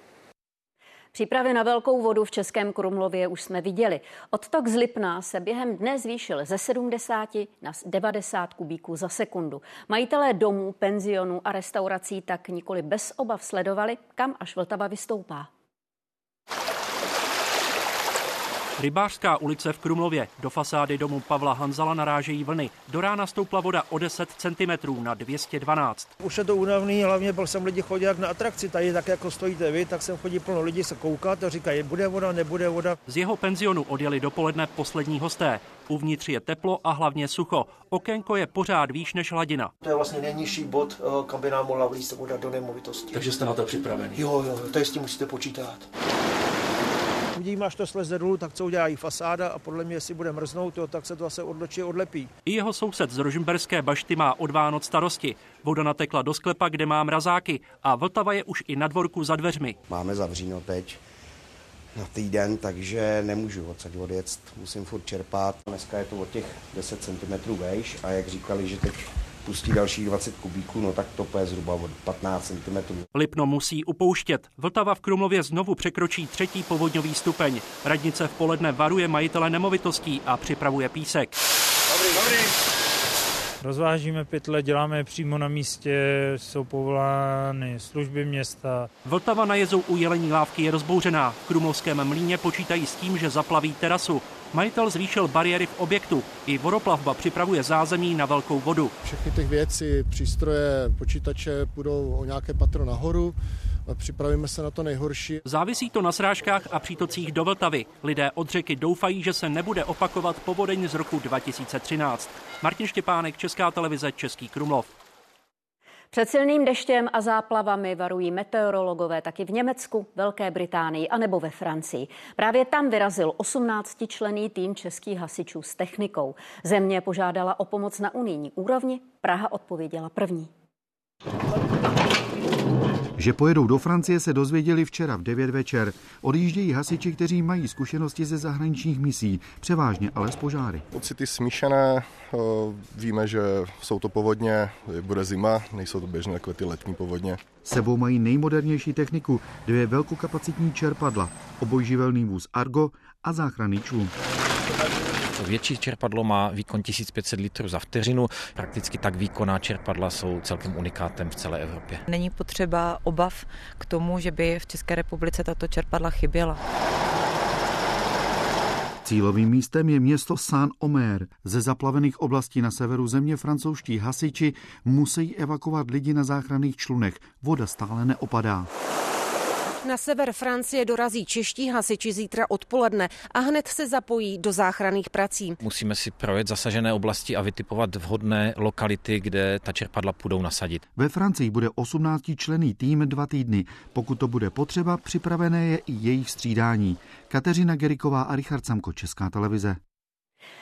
Přípravy na velkou vodu v Českém Krumlově už jsme viděli. Odtok z Lipna se během dne zvýšil ze 70 na 90 kubíků za sekundu. Majitelé domů, penzionů a restaurací tak nikoli bez obav sledovali, kam až Vltava vystoupá. Rybářská ulice v Krumlově. Do fasády domu Pavla Hanzala narážejí vlny. Do rána stoupla voda o 10 cm na 212. Už je to únavný, hlavně byl jsem lidi chodit jak na atrakci. Tady tak jako stojíte vy, tak sem chodí plno lidí se koukat a říkají, bude voda, nebude voda. Z jeho penzionu odjeli dopoledne poslední hosté. Uvnitř je teplo a hlavně sucho. Okénko je pořád výš než hladina. To je vlastně nejnižší bod, eh, kam by nám mohla vlíst voda do nemovitosti. Takže jste na to připravený? Jo, jo, to je s tím musíte počítat. Uvidíme, až to sleze dolů, tak co udělá i fasáda a podle mě, jestli bude mrznout, jo, tak se to zase odločí odlepí. I jeho soused z Rožmberské bašty má od Vánoc starosti. Voda natekla do sklepa, kde má mrazáky a Vltava je už i na dvorku za dveřmi. Máme zavříno teď na týden, takže nemůžu odsaď odjet, musím furt čerpat. Dneska je to od těch 10 cm vejš a jak říkali, že teď pustí dalších 20 kubíků, no tak to je zhruba od 15 cm. Lipno musí upouštět. Vltava v Krumlově znovu překročí třetí povodňový stupeň. Radnice v poledne varuje majitele nemovitostí a připravuje písek. Dobrý, dobrý. Rozvážíme pytle, děláme je přímo na místě, jsou povolány služby města. Vltava na jezu u Jelení lávky je rozbouřená. V Krumlovském mlíně počítají s tím, že zaplaví terasu. Majitel zvýšil bariéry v objektu. I vodoplavba připravuje zázemí na velkou vodu. Všechny těch věci, přístroje, počítače půjdou o nějaké patro nahoru. Připravíme se na to nejhorší. Závisí to na srážkách a přítocích do Vltavy. Lidé od řeky doufají, že se nebude opakovat povodeň z roku 2013. Martin Štěpánek, Česká televize, Český Krumlov. Před silným deštěm a záplavami varují meteorologové taky v Německu, Velké Británii a nebo ve Francii. Právě tam vyrazil 18 člený tým českých hasičů s technikou. Země požádala o pomoc na unijní úrovni, Praha odpověděla první. Že pojedou do Francie se dozvěděli včera v 9 večer. Odjíždějí hasiči, kteří mají zkušenosti ze zahraničních misí, převážně ale z požáry. Pocity smíšené, eh, víme, že jsou to povodně, bude zima, nejsou to běžné takové ty letní povodně. Sebou mají nejmodernější techniku, dvě velkokapacitní čerpadla, obojživelný vůz Argo a záchranný člun. To větší čerpadlo má výkon 1500 litrů za vteřinu. Prakticky tak výkonná čerpadla jsou celkem unikátem v celé Evropě. Není potřeba obav k tomu, že by v České republice tato čerpadla chyběla. Cílovým místem je město Saint-Omer. Ze zaplavených oblastí na severu země francouzští hasiči musí evakuovat lidi na záchranných člunech. Voda stále neopadá. Na sever Francie dorazí čeští hasiči zítra odpoledne a hned se zapojí do záchranných prací. Musíme si projet zasažené oblasti a vytipovat vhodné lokality, kde ta čerpadla půjdou nasadit. Ve Francii bude 18 člený tým dva týdny. Pokud to bude potřeba, připravené je i jejich střídání. Kateřina Geriková a Richard Samko, Česká televize.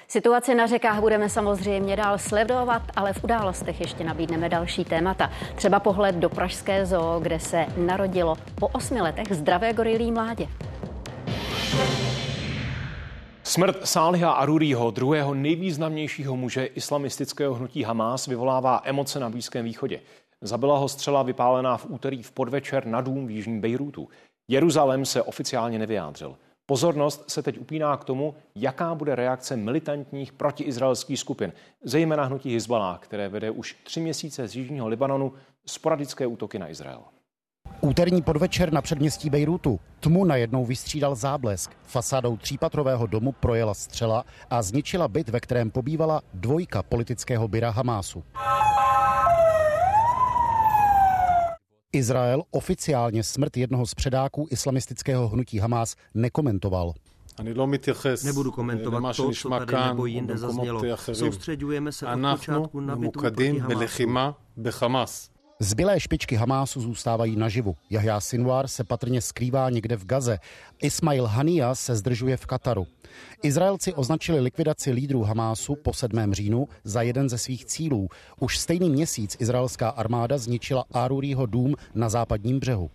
Situaci na řekách budeme samozřejmě dál sledovat, ale v událostech ještě nabídneme další témata. Třeba pohled do Pražské zoo, kde se narodilo po osmi letech zdravé gorilí mládě. Smrt Sáliha Aruriho, druhého nejvýznamnějšího muže islamistického hnutí Hamás, vyvolává emoce na Blízkém východě. Zabila ho střela vypálená v úterý v podvečer na dům v jižním Bejrútu. Jeruzalém se oficiálně nevyjádřil. Pozornost se teď upíná k tomu, jaká bude reakce militantních protiizraelských skupin, zejména hnutí Hezbollah, které vede už tři měsíce z jižního Libanonu sporadické útoky na Izrael. Úterní podvečer na předměstí Bejrutu tmu najednou vystřídal záblesk. Fasádou třípatrového domu projela střela a zničila byt, ve kterém pobývala dvojka politického byra Hamásu. Izrael oficiálně smrt jednoho z předáků islamistického hnutí Hamas nekomentoval. Nebudu komentovat to, co tady nebo jinde zaznělo. Soustředujeme se od počátku na bitvu proti Hamasu. Zbylé špičky Hamásu zůstávají naživu. Jahja Sinwar se patrně skrývá někde v Gaze. Ismail Hania se zdržuje v Kataru. Izraelci označili likvidaci lídrů Hamásu po 7. říjnu za jeden ze svých cílů. Už stejný měsíc izraelská armáda zničila Aruriho dům na západním břehu.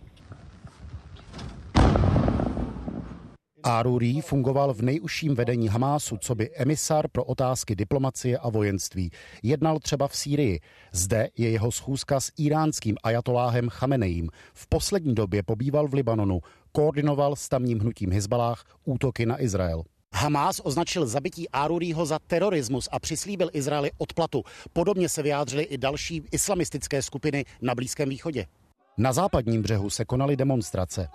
Aruri fungoval v nejužším vedení Hamásu, co by emisár pro otázky diplomacie a vojenství. Jednal třeba v Sýrii. Zde je jeho schůzka s iránským ajatoláhem Chamenejím. V poslední době pobýval v Libanonu. Koordinoval s tamním hnutím Hezbalách útoky na Izrael. Hamás označil zabití Aruriho za terorismus a přislíbil Izraeli odplatu. Podobně se vyjádřily i další islamistické skupiny na Blízkém východě. Na západním břehu se konaly demonstrace.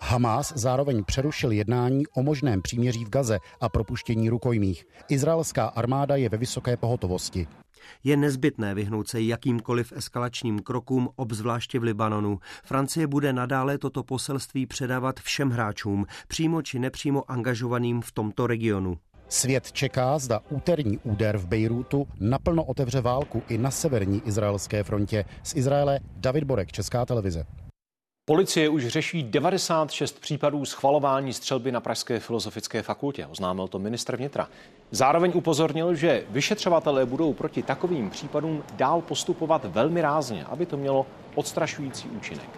Hamás zároveň přerušil jednání o možném příměří v Gaze a propuštění rukojmích. Izraelská armáda je ve vysoké pohotovosti. Je nezbytné vyhnout se jakýmkoliv eskalačním krokům, obzvláště v Libanonu. Francie bude nadále toto poselství předávat všem hráčům, přímo či nepřímo angažovaným v tomto regionu. Svět čeká, zda úterní úder v Bejrútu naplno otevře válku i na severní izraelské frontě. Z Izraele David Borek, Česká televize. Policie už řeší 96 případů schvalování střelby na Pražské filozofické fakultě, oznámil to ministr vnitra. Zároveň upozornil, že vyšetřovatelé budou proti takovým případům dál postupovat velmi rázně, aby to mělo odstrašující účinek.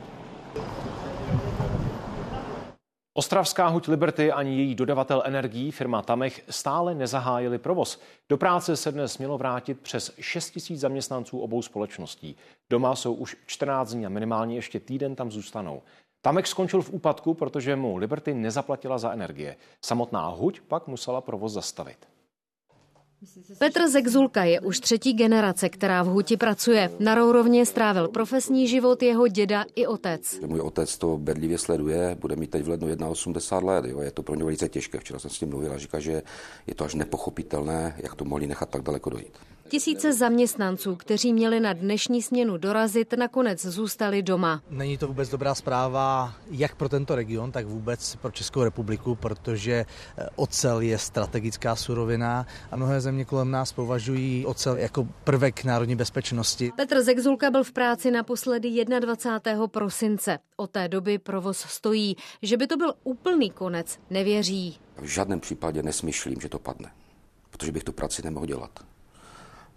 Ostravská huť Liberty ani její dodavatel energií, firma Tamech, stále nezahájili provoz. Do práce se dnes mělo vrátit přes 6 000 zaměstnanců obou společností. Doma jsou už 14 dní a minimálně ještě týden tam zůstanou. Tamek skončil v úpadku, protože mu Liberty nezaplatila za energie. Samotná huť pak musela provoz zastavit. Petr Zegzulka je už třetí generace, která v Huti pracuje. Na Rourovně strávil profesní život jeho děda i otec. Můj otec to bedlivě sleduje, bude mít teď v lednu 81 let. Jo. Je to pro něj velice těžké. Včera jsem s ním mluvil a říká, že je to až nepochopitelné, jak to mohli nechat tak daleko dojít. Tisíce zaměstnanců, kteří měli na dnešní směnu dorazit, nakonec zůstali doma. Není to vůbec dobrá zpráva jak pro tento region, tak vůbec pro Českou republiku, protože eh, ocel je strategická surovina a mnohé země kolem nás považují ocel jako prvek národní bezpečnosti. Petr Zegzulka byl v práci naposledy 21. prosince. Od té doby provoz stojí. Že by to byl úplný konec, nevěří. V žádném případě nesmyšlím, že to padne, protože bych tu práci nemohl dělat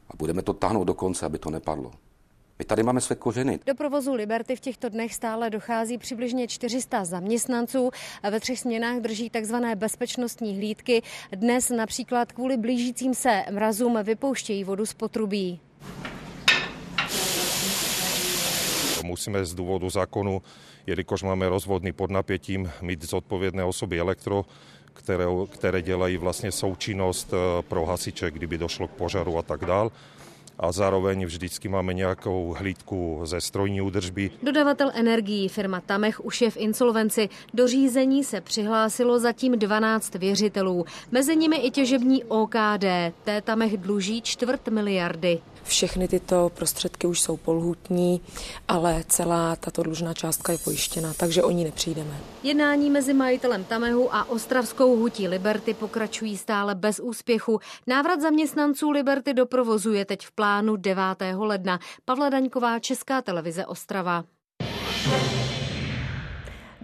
A budeme to táhnout do konce, aby to nepadlo. My tady máme své kořeny. Do provozu Liberty v těchto dnech stále dochází přibližně 400 zaměstnanců. Ve třech směnách drží takzvané bezpečnostní hlídky. Dnes například kvůli blížícím se mrazům vypouštějí vodu z potrubí. Musíme z důvodu zákonu, jelikož máme rozvodný pod napětím, mít zodpovědné osoby elektro, které, které dělají vlastně součinnost eh, pro hasiče, kdyby došlo k požaru a tak dále a zároveň vždycky máme nějakou hlídku ze strojní údržby. Dodavatel energií firma Tamech už je v insolvenci. Do řízení se přihlásilo zatím 12 věřitelů. Mezi nimi i těžební OKD. Té Tamech dluží čtvrt miliardy. Všechny tyto prostředky už jsou polhutní, ale celá tato dlužná částka je pojištěna, takže o ní nepřijdeme. Jednání mezi majitelem Tamehu a ostravskou hutí Liberty pokračují stále bez úspěchu. Návrat zaměstnanců Liberty do provozu je teď v plánu 9. ledna. Pavla Daňková, Česká televize Ostrava.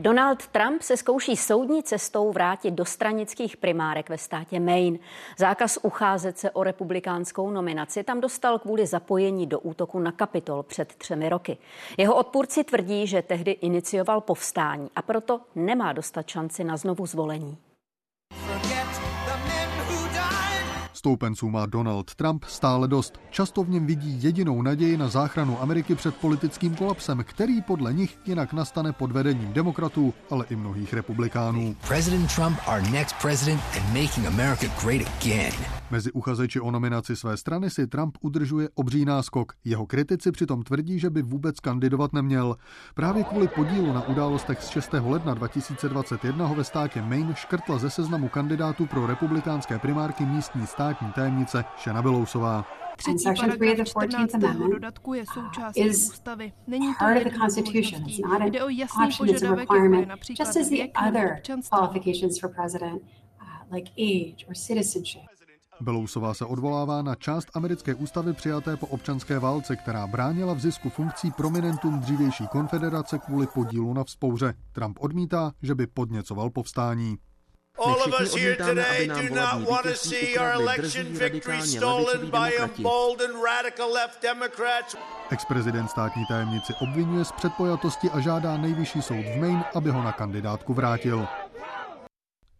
Donald Trump se zkouší soudní cestou vrátit do stranických primárek ve státě Maine. Zákaz ucházet se o republikánskou nominaci tam dostal kvůli zapojení do útoku na Kapitol před třemi roky. Jeho odpůrci tvrdí, že tehdy inicioval povstání a proto nemá dostat šanci na znovu zvolení. Stoupenců má Donald Trump stále dost. Často v něm vidí jedinou naději na záchranu Ameriky před politickým kolapsem, který podle nich jinak nastane pod vedením demokratů, ale i mnohých republikánů. President Trump, our next president and making America great again. Mezi uchazeči o nominaci své strany si Trump udržuje obří náskok. Jeho kritici přitom tvrdí, že by vůbec kandidovat neměl. Právě kvůli podílu na událostech z 6. ledna 2021 ho ve státě Maine škrtla ze seznamu kandidátů pro republikánské primárky místní státní tajemnice Šena Belousová. Třetí paragraf 14. dodatku je součástí ústavy. Není to it's a requirement, just as the other qualifications for president, uh, like age or citizenship. Belousová se odvolává na část americké ústavy přijaté po občanské válce, která bránila v zisku funkcí prominentům dřívější konfederace kvůli podílu na vzpouře. Trump odmítá, že by podněcoval povstání. All of us here today do not want to see our election victory stolen by emboldened radical left Democrats. Ex-prezident státní tajemnici obvinuje z předpojatosti a žádá nejvyšší soud v Maine, aby ho na kandidátku vrátil.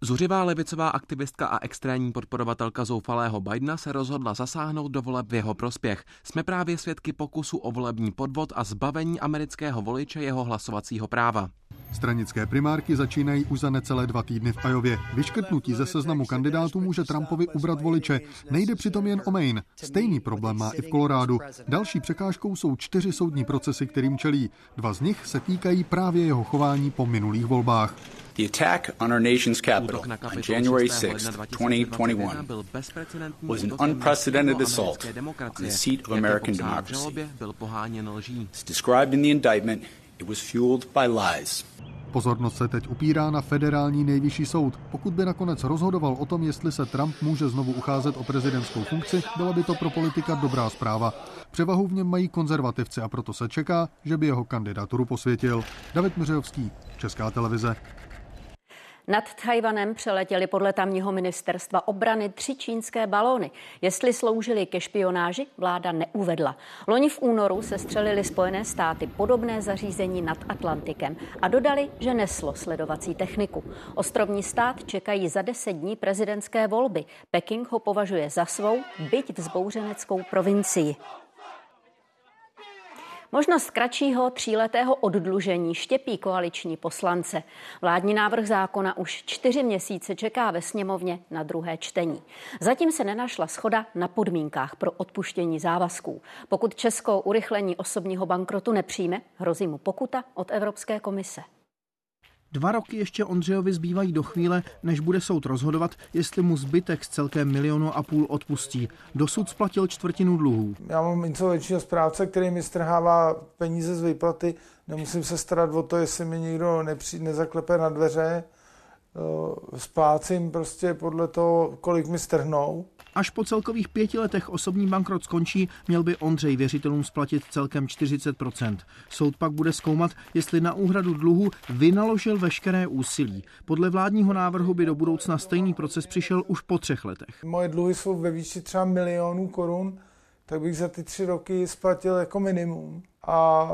Zuřivá levicová aktivistka a extrémní podporovatelka zoufalého Bidena se rozhodla zasáhnout do voleb v jeho prospěch. Jsme právě svědky pokusu o volební podvod a zbavení amerického voliče jeho hlasovacího práva. Stranické primárky začínají už za necelé dva týdny v Ajově. Vyškrtnutí ze seznamu kandidátů může Trumpovi ubrat voliče. Nejde přitom jen o Maine. Stejný problém má i v Kolorádu. Další překážkou jsou čtyři soudní procesy, kterým čelí. Dva z nich se týkají právě jeho chování po minulých volbách. The attack on our nation's capital on January 6, 2021 was an unprecedented assault on the seat of American democracy. As described in the indictment, it was fueled by lies. Pozornost se teď upírá na federální nejvyšší soud. Pokud by nakonec rozhodoval o tom, jestli se Trump může znovu ucházet o prezidentskou funkci, byla by to pro politika dobrá zpráva. Převahu v něm mají konzervativci a proto se čeká, že by jeho kandidaturu posvětil. David Mřejovský, Česká televize. Nad Tajvanem přeletěly podle tamního ministerstva obrany tři čínské balóny. Jestli sloužily ke špionáži, vláda neuvedla. Loni v únoru se střelili Spojené státy podobné zařízení nad Atlantikem a dodali, že neslo sledovací techniku. Ostrovní stát čekají za deset dní prezidentské volby. Peking ho považuje za svou, byť vzbouřeneckou provincii. Možnost kratšího tříletého oddlužení štěpí koaliční poslance. Vládní návrh zákona už čtyři měsíce čeká ve sněmovně na druhé čtení. Zatím se nenašla schoda na podmínkách pro odpuštění závazků. Pokud Česko urychlení osobního bankrotu nepřijme, hrozí mu pokuta od Evropské komise. Dva roky ještě Ondřejovi zbývají do chvíle, než bude soud rozhodovat, jestli mu zbytek z celkem milionu a půl odpustí. Dosud splatil čtvrtinu dluhů. Já mám insolvenčního správce, který mi strhává peníze z výplaty. Nemusím se starat o to, jestli mi někdo nepří, nezaklepe na dveře. Splácím prostě podle toho, kolik mi strhnou. Až po celkových pěti letech osobní bankrot skončí, měl by Ondřej věřitelům splatit celkem 40% Soud pak bude zkoumat, jestli na úhradu dluhu vynaložil veškeré úsilí. Podle vládního návrhu by do budoucna stejný proces přišel už po třech letech. Moje dluhy jsou ve výši třeba milionů korun, tak bych za ty tři roky splatil jako minimum. A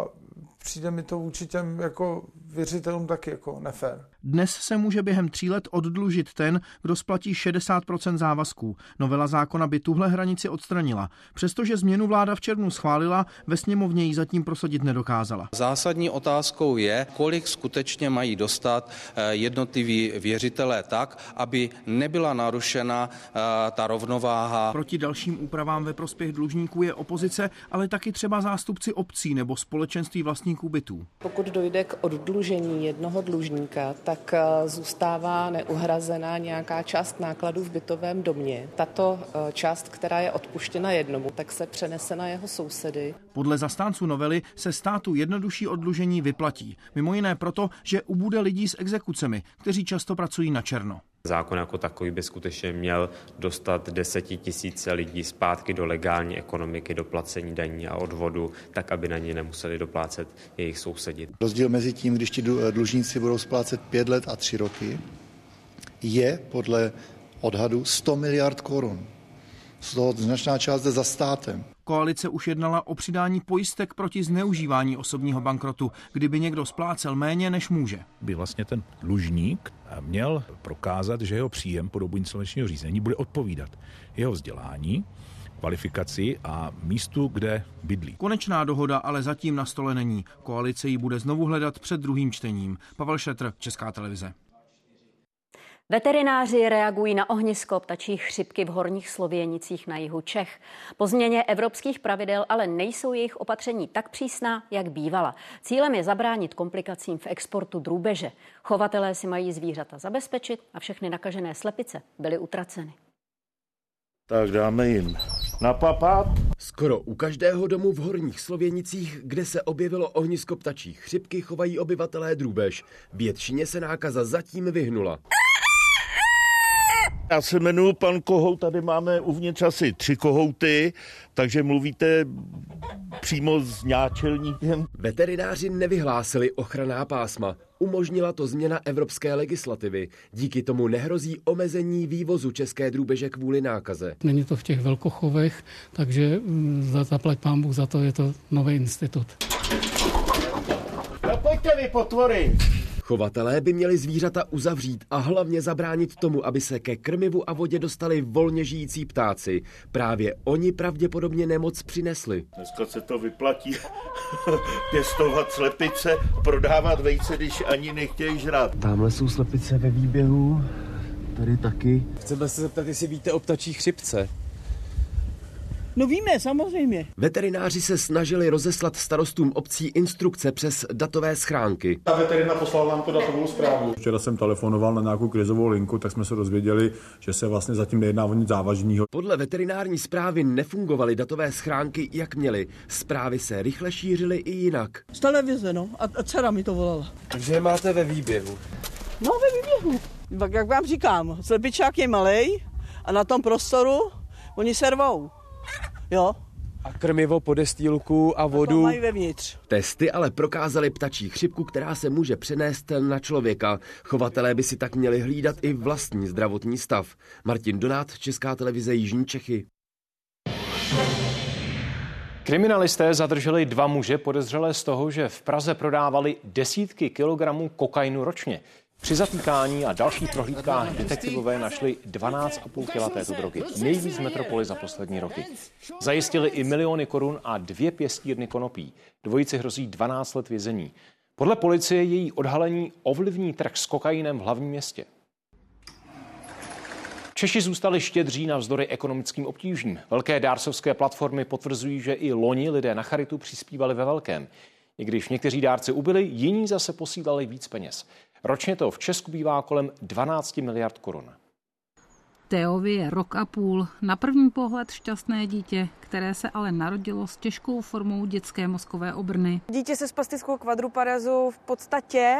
přijde mi to vůči těm jako věřitelům taky jako nefér. Dnes se může během tří let oddlužit ten, kdo splatí 60% závazků. Novela zákona by tuhle hranici odstranila. Přestože změnu vláda v červnu schválila, ve sněmovně ji zatím prosadit nedokázala. Zásadní otázkou je, kolik skutečně mají dostat eh, jednotliví věřitelé tak, aby nebyla narušena eh, ta rovnováha. Proti dalším úpravám ve prospěch dlužníků je opozice, ale taky třeba zástupci obcí nebo společenství vlastníků bytů. Pokud dojde k oddlužení jednoho dlužníka, tak eh, zůstává neuhrazená nějaká část nákladů v bytovém domě. Tato eh, část, která je odpuštěna jednomu, tak se přenese na jeho sousedy. Podle zastánců novely se státu jednodušší oddlužení vyplatí. Mimo jiné proto, že ubude lidí s exekucemi, kteří často pracují na černo. Zákon jako takový by skutečně měl dostat desetitisíce lidí zpátky do legální ekonomiky, do placení daní a odvodu, tak aby na ně nemuseli doplácet jejich sousedi. Rozdíl mezi tím, když ti dlužníci budou splácet pět let a tři roky, je podle odhadu 100 miliard korun. Z toho značná část jde za státem. Koalice už jednala o přidání pojistek proti zneužívání osobního bankrotu, kdyby někdo splácel méně, než může. By vlastně ten dlužník měl prokázat, že jeho příjem po dobu insolvenčního řízení bude odpovídat jeho vzdělání, kvalifikaci a místu, kde bydlí. Konečná dohoda ale zatím na stole není. Koalice ji bude znovu hledat před druhým čtením. Pavel Šetr, Česká televize. Veterináři reagují na ohnisko ptačí chřipky v horních Slověnicích na jihu Čech. Po změně evropských pravidel ale nejsou jejich opatření tak přísná, jak bývala. Cílem je zabránit komplikacím v exportu drůbeže. Chovatelé si mají zvířata zabezpečit a všechny nakažené slepice byly utraceny. Tak dáme jim napapat. Skoro u každého domu v Horních Slověnicích, kde se objevilo ohnisko ptačí chřipky, chovají obyvatelé drůbež. Většině se nákaza zatím vyhnula. Já se jmenuji pan Kohout, tady máme uvnitř asi tři kohouty, takže mluvíte přímo s náčelníkem. Veterináři nevyhlásili ochranná pásma. Umožnila to změna evropské legislativy. Díky tomu nehrozí omezení vývozu české drůbeže kvůli nákaze. Není to v těch velkochovech, takže mm, za, zaplať pán Bůh za to, je to nový institut. No pojďte vy, potvory! Chovatelé by měli zvířata uzavřít a hlavně zabránit tomu, aby se ke krmivu a vodě dostali volně žijící ptáci. Právě oni pravděpodobně nemoc přinesli. Dneska se to vyplatí (laughs) pěstovat slepice, prodávat vejce, když ani nechtějí žrát. Tamhle jsou slepice ve výběhu, tady taky. Chceme se zeptat, jestli víte o ptačí chřipce. No víme, samozřejmě. Veterináři se snažili rozeslat starostům obcí instrukce přes datové schránky. Ta veterina poslala nám tu datovou zprávu. Včera jsem telefonoval na nějakou krizovou linku, tak jsme se dozvěděli, že se vlastně zatím nejedná o nic závažného. Podle veterinární zprávy nefungovaly datové schránky, jak měly. Zprávy se rychle šířily i jinak. Z televize, no. A, a dcera mi to volala. Takže je máte ve výběhu. No, ve výběhu. Tak jak vám říkám, slepičák je malej a na tom prostoru oni se rvou. Jo. A krmivo, podestýlku a vodu. A to mají vevnitř. Testy ale prokázaly ptačí chřipku, která se může přenést na člověka. Chovatelé by si tak měli hlídat i vlastní zdravotní stav. Martin Donát, Česká televize Jižní Čechy. Kriminalisté zadrželi dva muže podezřelé z toho, že v Praze prodávali desítky kilogramů kokainu ročně. Při zatýkání a dalších prohlídkách detektivové našli 12,5 kg této drogy, nejvíc v metropoli za poslední roky. Zajistili i miliony korun a dvě pěstírny konopí. Dvojici hrozí 12 let vězení. Podle policie její odhalení ovlivní trh s kokainem v hlavním městě. Češi zůstali štědří navzdory ekonomickým obtížím. Velké dárcovské platformy potvrzují, že i loni lidé na charitu přispívali ve velkém. I když někteří dárci ubyli, jiní zase posílali víc peněz. Ročně to v Česku bývá kolem 12 miliard korun. Teovi je rok a půl. Na první pohled šťastné dítě, které se ale narodilo s těžkou formou dětské mozkové obrny. Dítě se spastickou kvadruparezu v podstatě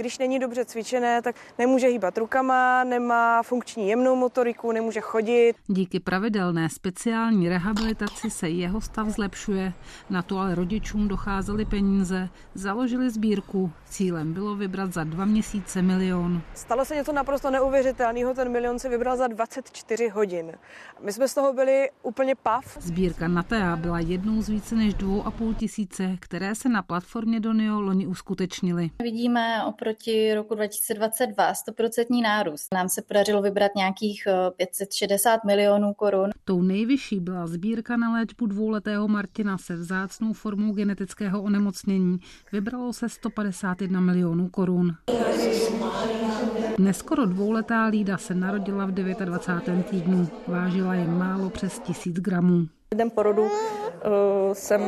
když není dobře cvičené, tak nemůže hýbat rukama, nemá funkční jemnou motoriku, nemůže chodit. Díky pravidelné speciální rehabilitaci se jeho stav zlepšuje. Na to ale rodičům docházely peníze. Založili sbírku. Cílem bylo vybrat za dva měsíce milion. Stalo se něco naprosto neuvěřitelného. Ten milion si vybral za dva 24 hodin. My jsme z toho byli úplně pav. Sbírka Natea byla jednou z více než dvou a půl tisíce, které se na platformě Donio loni uskutečnily. Vidíme oproti roku 2022 100% nárůst. Nám se podařilo vybrat nějakých 560 eh, milionů korun. Tou nejvyšší byla sbírka na léčbu dvouletého Martina se vzácnou formou genetického onemocnění. Vybralo se 151 milionů korun. Neskoro dvouletá Lída se narodila v 29. týdnu. Vážila jen málo přes tisíc gramů. Den porodu uh, jsem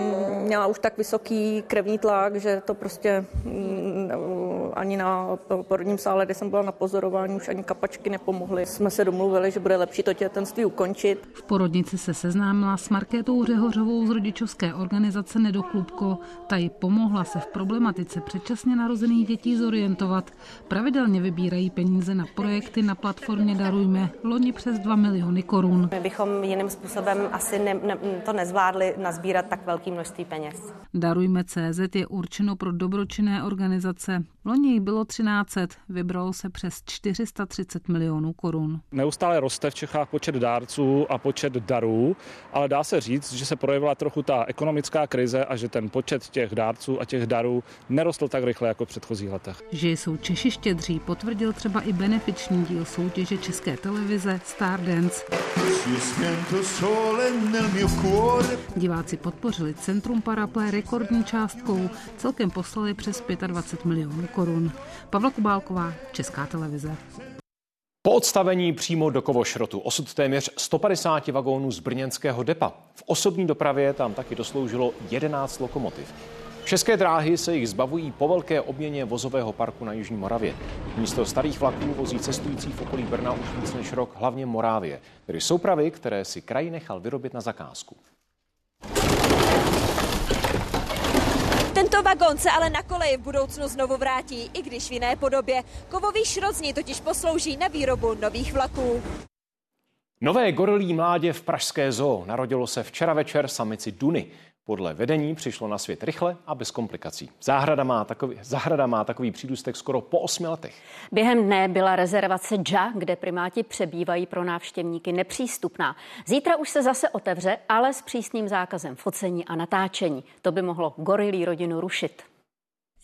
měla už tak vysoký krevní tlak, že to prostě uh, ani na porodním sále, kde jsem byla na pozorování, už ani kapačky nepomohly. Jsme se domluvili, že bude lepší to těhotenství ukončit. V porodnici se seznámila s Markétou Řehořovou z rodičovské organizace Nedochlubko. Ta ji pomohla se v problematice předčasně narozených dětí zorientovat. Pravidelně vybírají peníze na projekty na platformě Darujme, loni přes 2 miliony korun. My bychom jiným způsobem asi ne, ne, to nezvládli nazbírat tak velké množství peněz. Darujme CZ je určeno pro dobročinné organizace. Loni jich bylo 1300, vybralo se přes 430 milionů korun. Neustále roste v Čechách počet dárců a počet darů, ale dá se říct, že se projevila trochu ta ekonomická krize a že ten počet těch dárců a těch darů nerostl tak rychle jako v předchozích letech. Že jsou Češi štědří, potvrdil třeba i benefiční díl soutěže České televize Stardance. Diváci podpořili Centrum Paraplé rekordní částkou. Celkem poslali přes 25 milionů korun. Pavla Kubálková, Česká televize. Po odstavení přímo do Kovošrotu osud téměř 150 vagónů z brněnského depa. V osobní dopravě tam taky dosloužilo 11 lokomotiv. České dráhy se jich zbavují po velké obměně vozového parku na Jižní Moravě. Místo starých vlaků vozí cestující v okolí Brna už víc než rok hlavně Morávě, tedy soupravy, které si kraj nechal vyrobit na zakázku. Tento vagón se ale na koleji v budoucnu znovu vrátí, i když v jiné podobě. Kovový šrot z ní totiž poslouží na výrobu nových vlaků. Nové gorilí mládě v Pražské zoo narodilo se včera večer samici Duny. Podle vedení přišlo na svět rychle a bez komplikací. Zahrada má takový, zahrada má takový přídustek skoro po osmi letech. Během dne byla rezervace JA, kde primáti přebývají pro návštěvníky nepřístupná. Zítra už se zase otevře, ale s přísným zákazem focení a natáčení. To by mohlo gorilí rodinu rušit.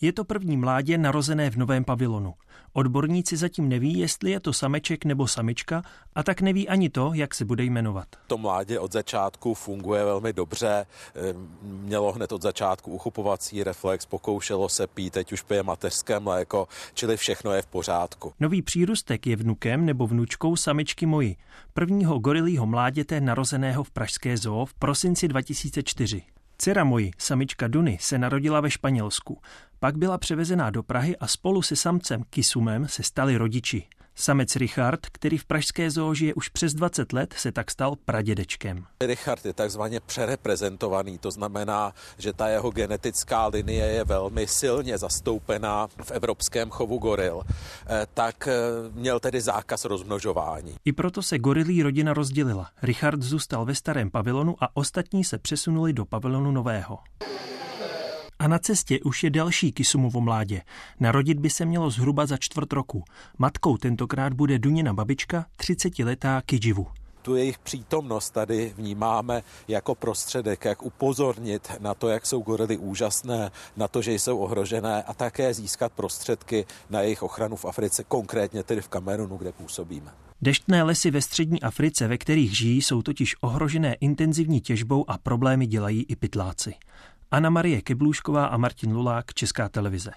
Je to první mládě narozené v novém pavilonu. Odborníci zatím neví, jestli je to sameček nebo samička a tak neví ani to, jak se bude jmenovat. To mládě od začátku funguje velmi dobře, ehm, mělo hned od začátku uchupovací reflex, pokoušelo se pít, teď už pije mateřské mléko, čili všechno je v pořádku. Nový přírůstek je vnukem nebo vnučkou samičky moji, prvního gorilího mláděte narozeného v Pražské zoo v prosinci 2004. Dcera moji, samička Duny, se narodila ve Španělsku. Pak byla převezená do Prahy a spolu se samcem Kisumem se stali rodiči. Samec Richard, který v pražské zoo žije už přes 20 let, se tak stal pradědečkem. Richard je takzvaně přereprezentovaný, to znamená, že ta jeho genetická linie je velmi silně zastoupená v evropském chovu goril. Eh, tak eh, měl tedy zákaz rozmnožování. I proto se gorilí rodina rozdělila. Richard zůstal ve starém pavilonu a ostatní se přesunuli do pavilonu nového. A na cestě už je další Kisumovo mládě. Narodit by se mělo zhruba za čtvrt roku. Matkou tentokrát bude Dunina babička, 30-letá Kijivu. Tu jejich přítomnost tady vnímáme jako prostředek, jak upozornit na to, jak jsou gorily úžasné, na to, že jsou ohrožené a také získat prostředky na jejich ochranu v Africe, konkrétně tedy v Kamerunu, kde působíme. Deštné lesy ve střední Africe, ve kterých žijí, jsou totiž ohrožené intenzivní těžbou a problémy dělají i pytláci. Anna Marie Keblůšková a Martin Lulák, Česká televize.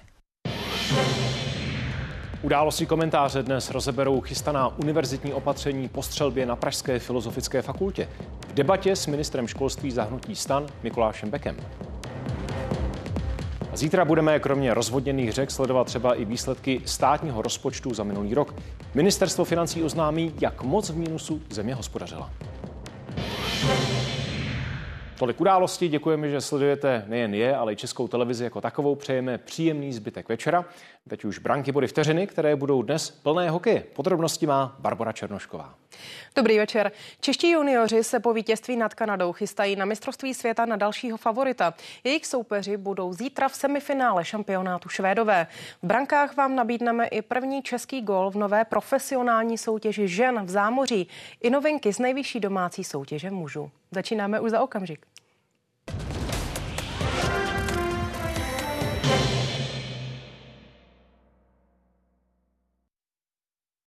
Události komentáře dnes rozeberou chystaná univerzitní opatření po střelbě na Pražské filozofické fakultě. V debatě s ministrem školství zahnutí stan Mikulášem Bekem. Zítra budeme kromě rozvodněných řek sledovat třeba i výsledky státního rozpočtu za minulý rok. Ministerstvo financí oznámí, jak moc v mínusu země hospodařila. Tolik události, děkujeme, že sledujete nejen je, ale i českou televizi jako takovou. Přejeme příjemný zbytek večera. Teď už branky body vteřiny, které budou dnes plné hokeje. Podrobnosti má Barbara Černošková. Dobrý večer. Čeští junioři se po vítězství nad Kanadou chystají na mistrovství světa na dalšího favorita. Jejich soupeři budou zítra v semifinále šampionátu Švédové. V brankách vám nabídneme i první český gol v nové profesionální soutěži žen v zámoří i novinky z nejvyšší domácí soutěže mužů. Začínáme už za okamžik.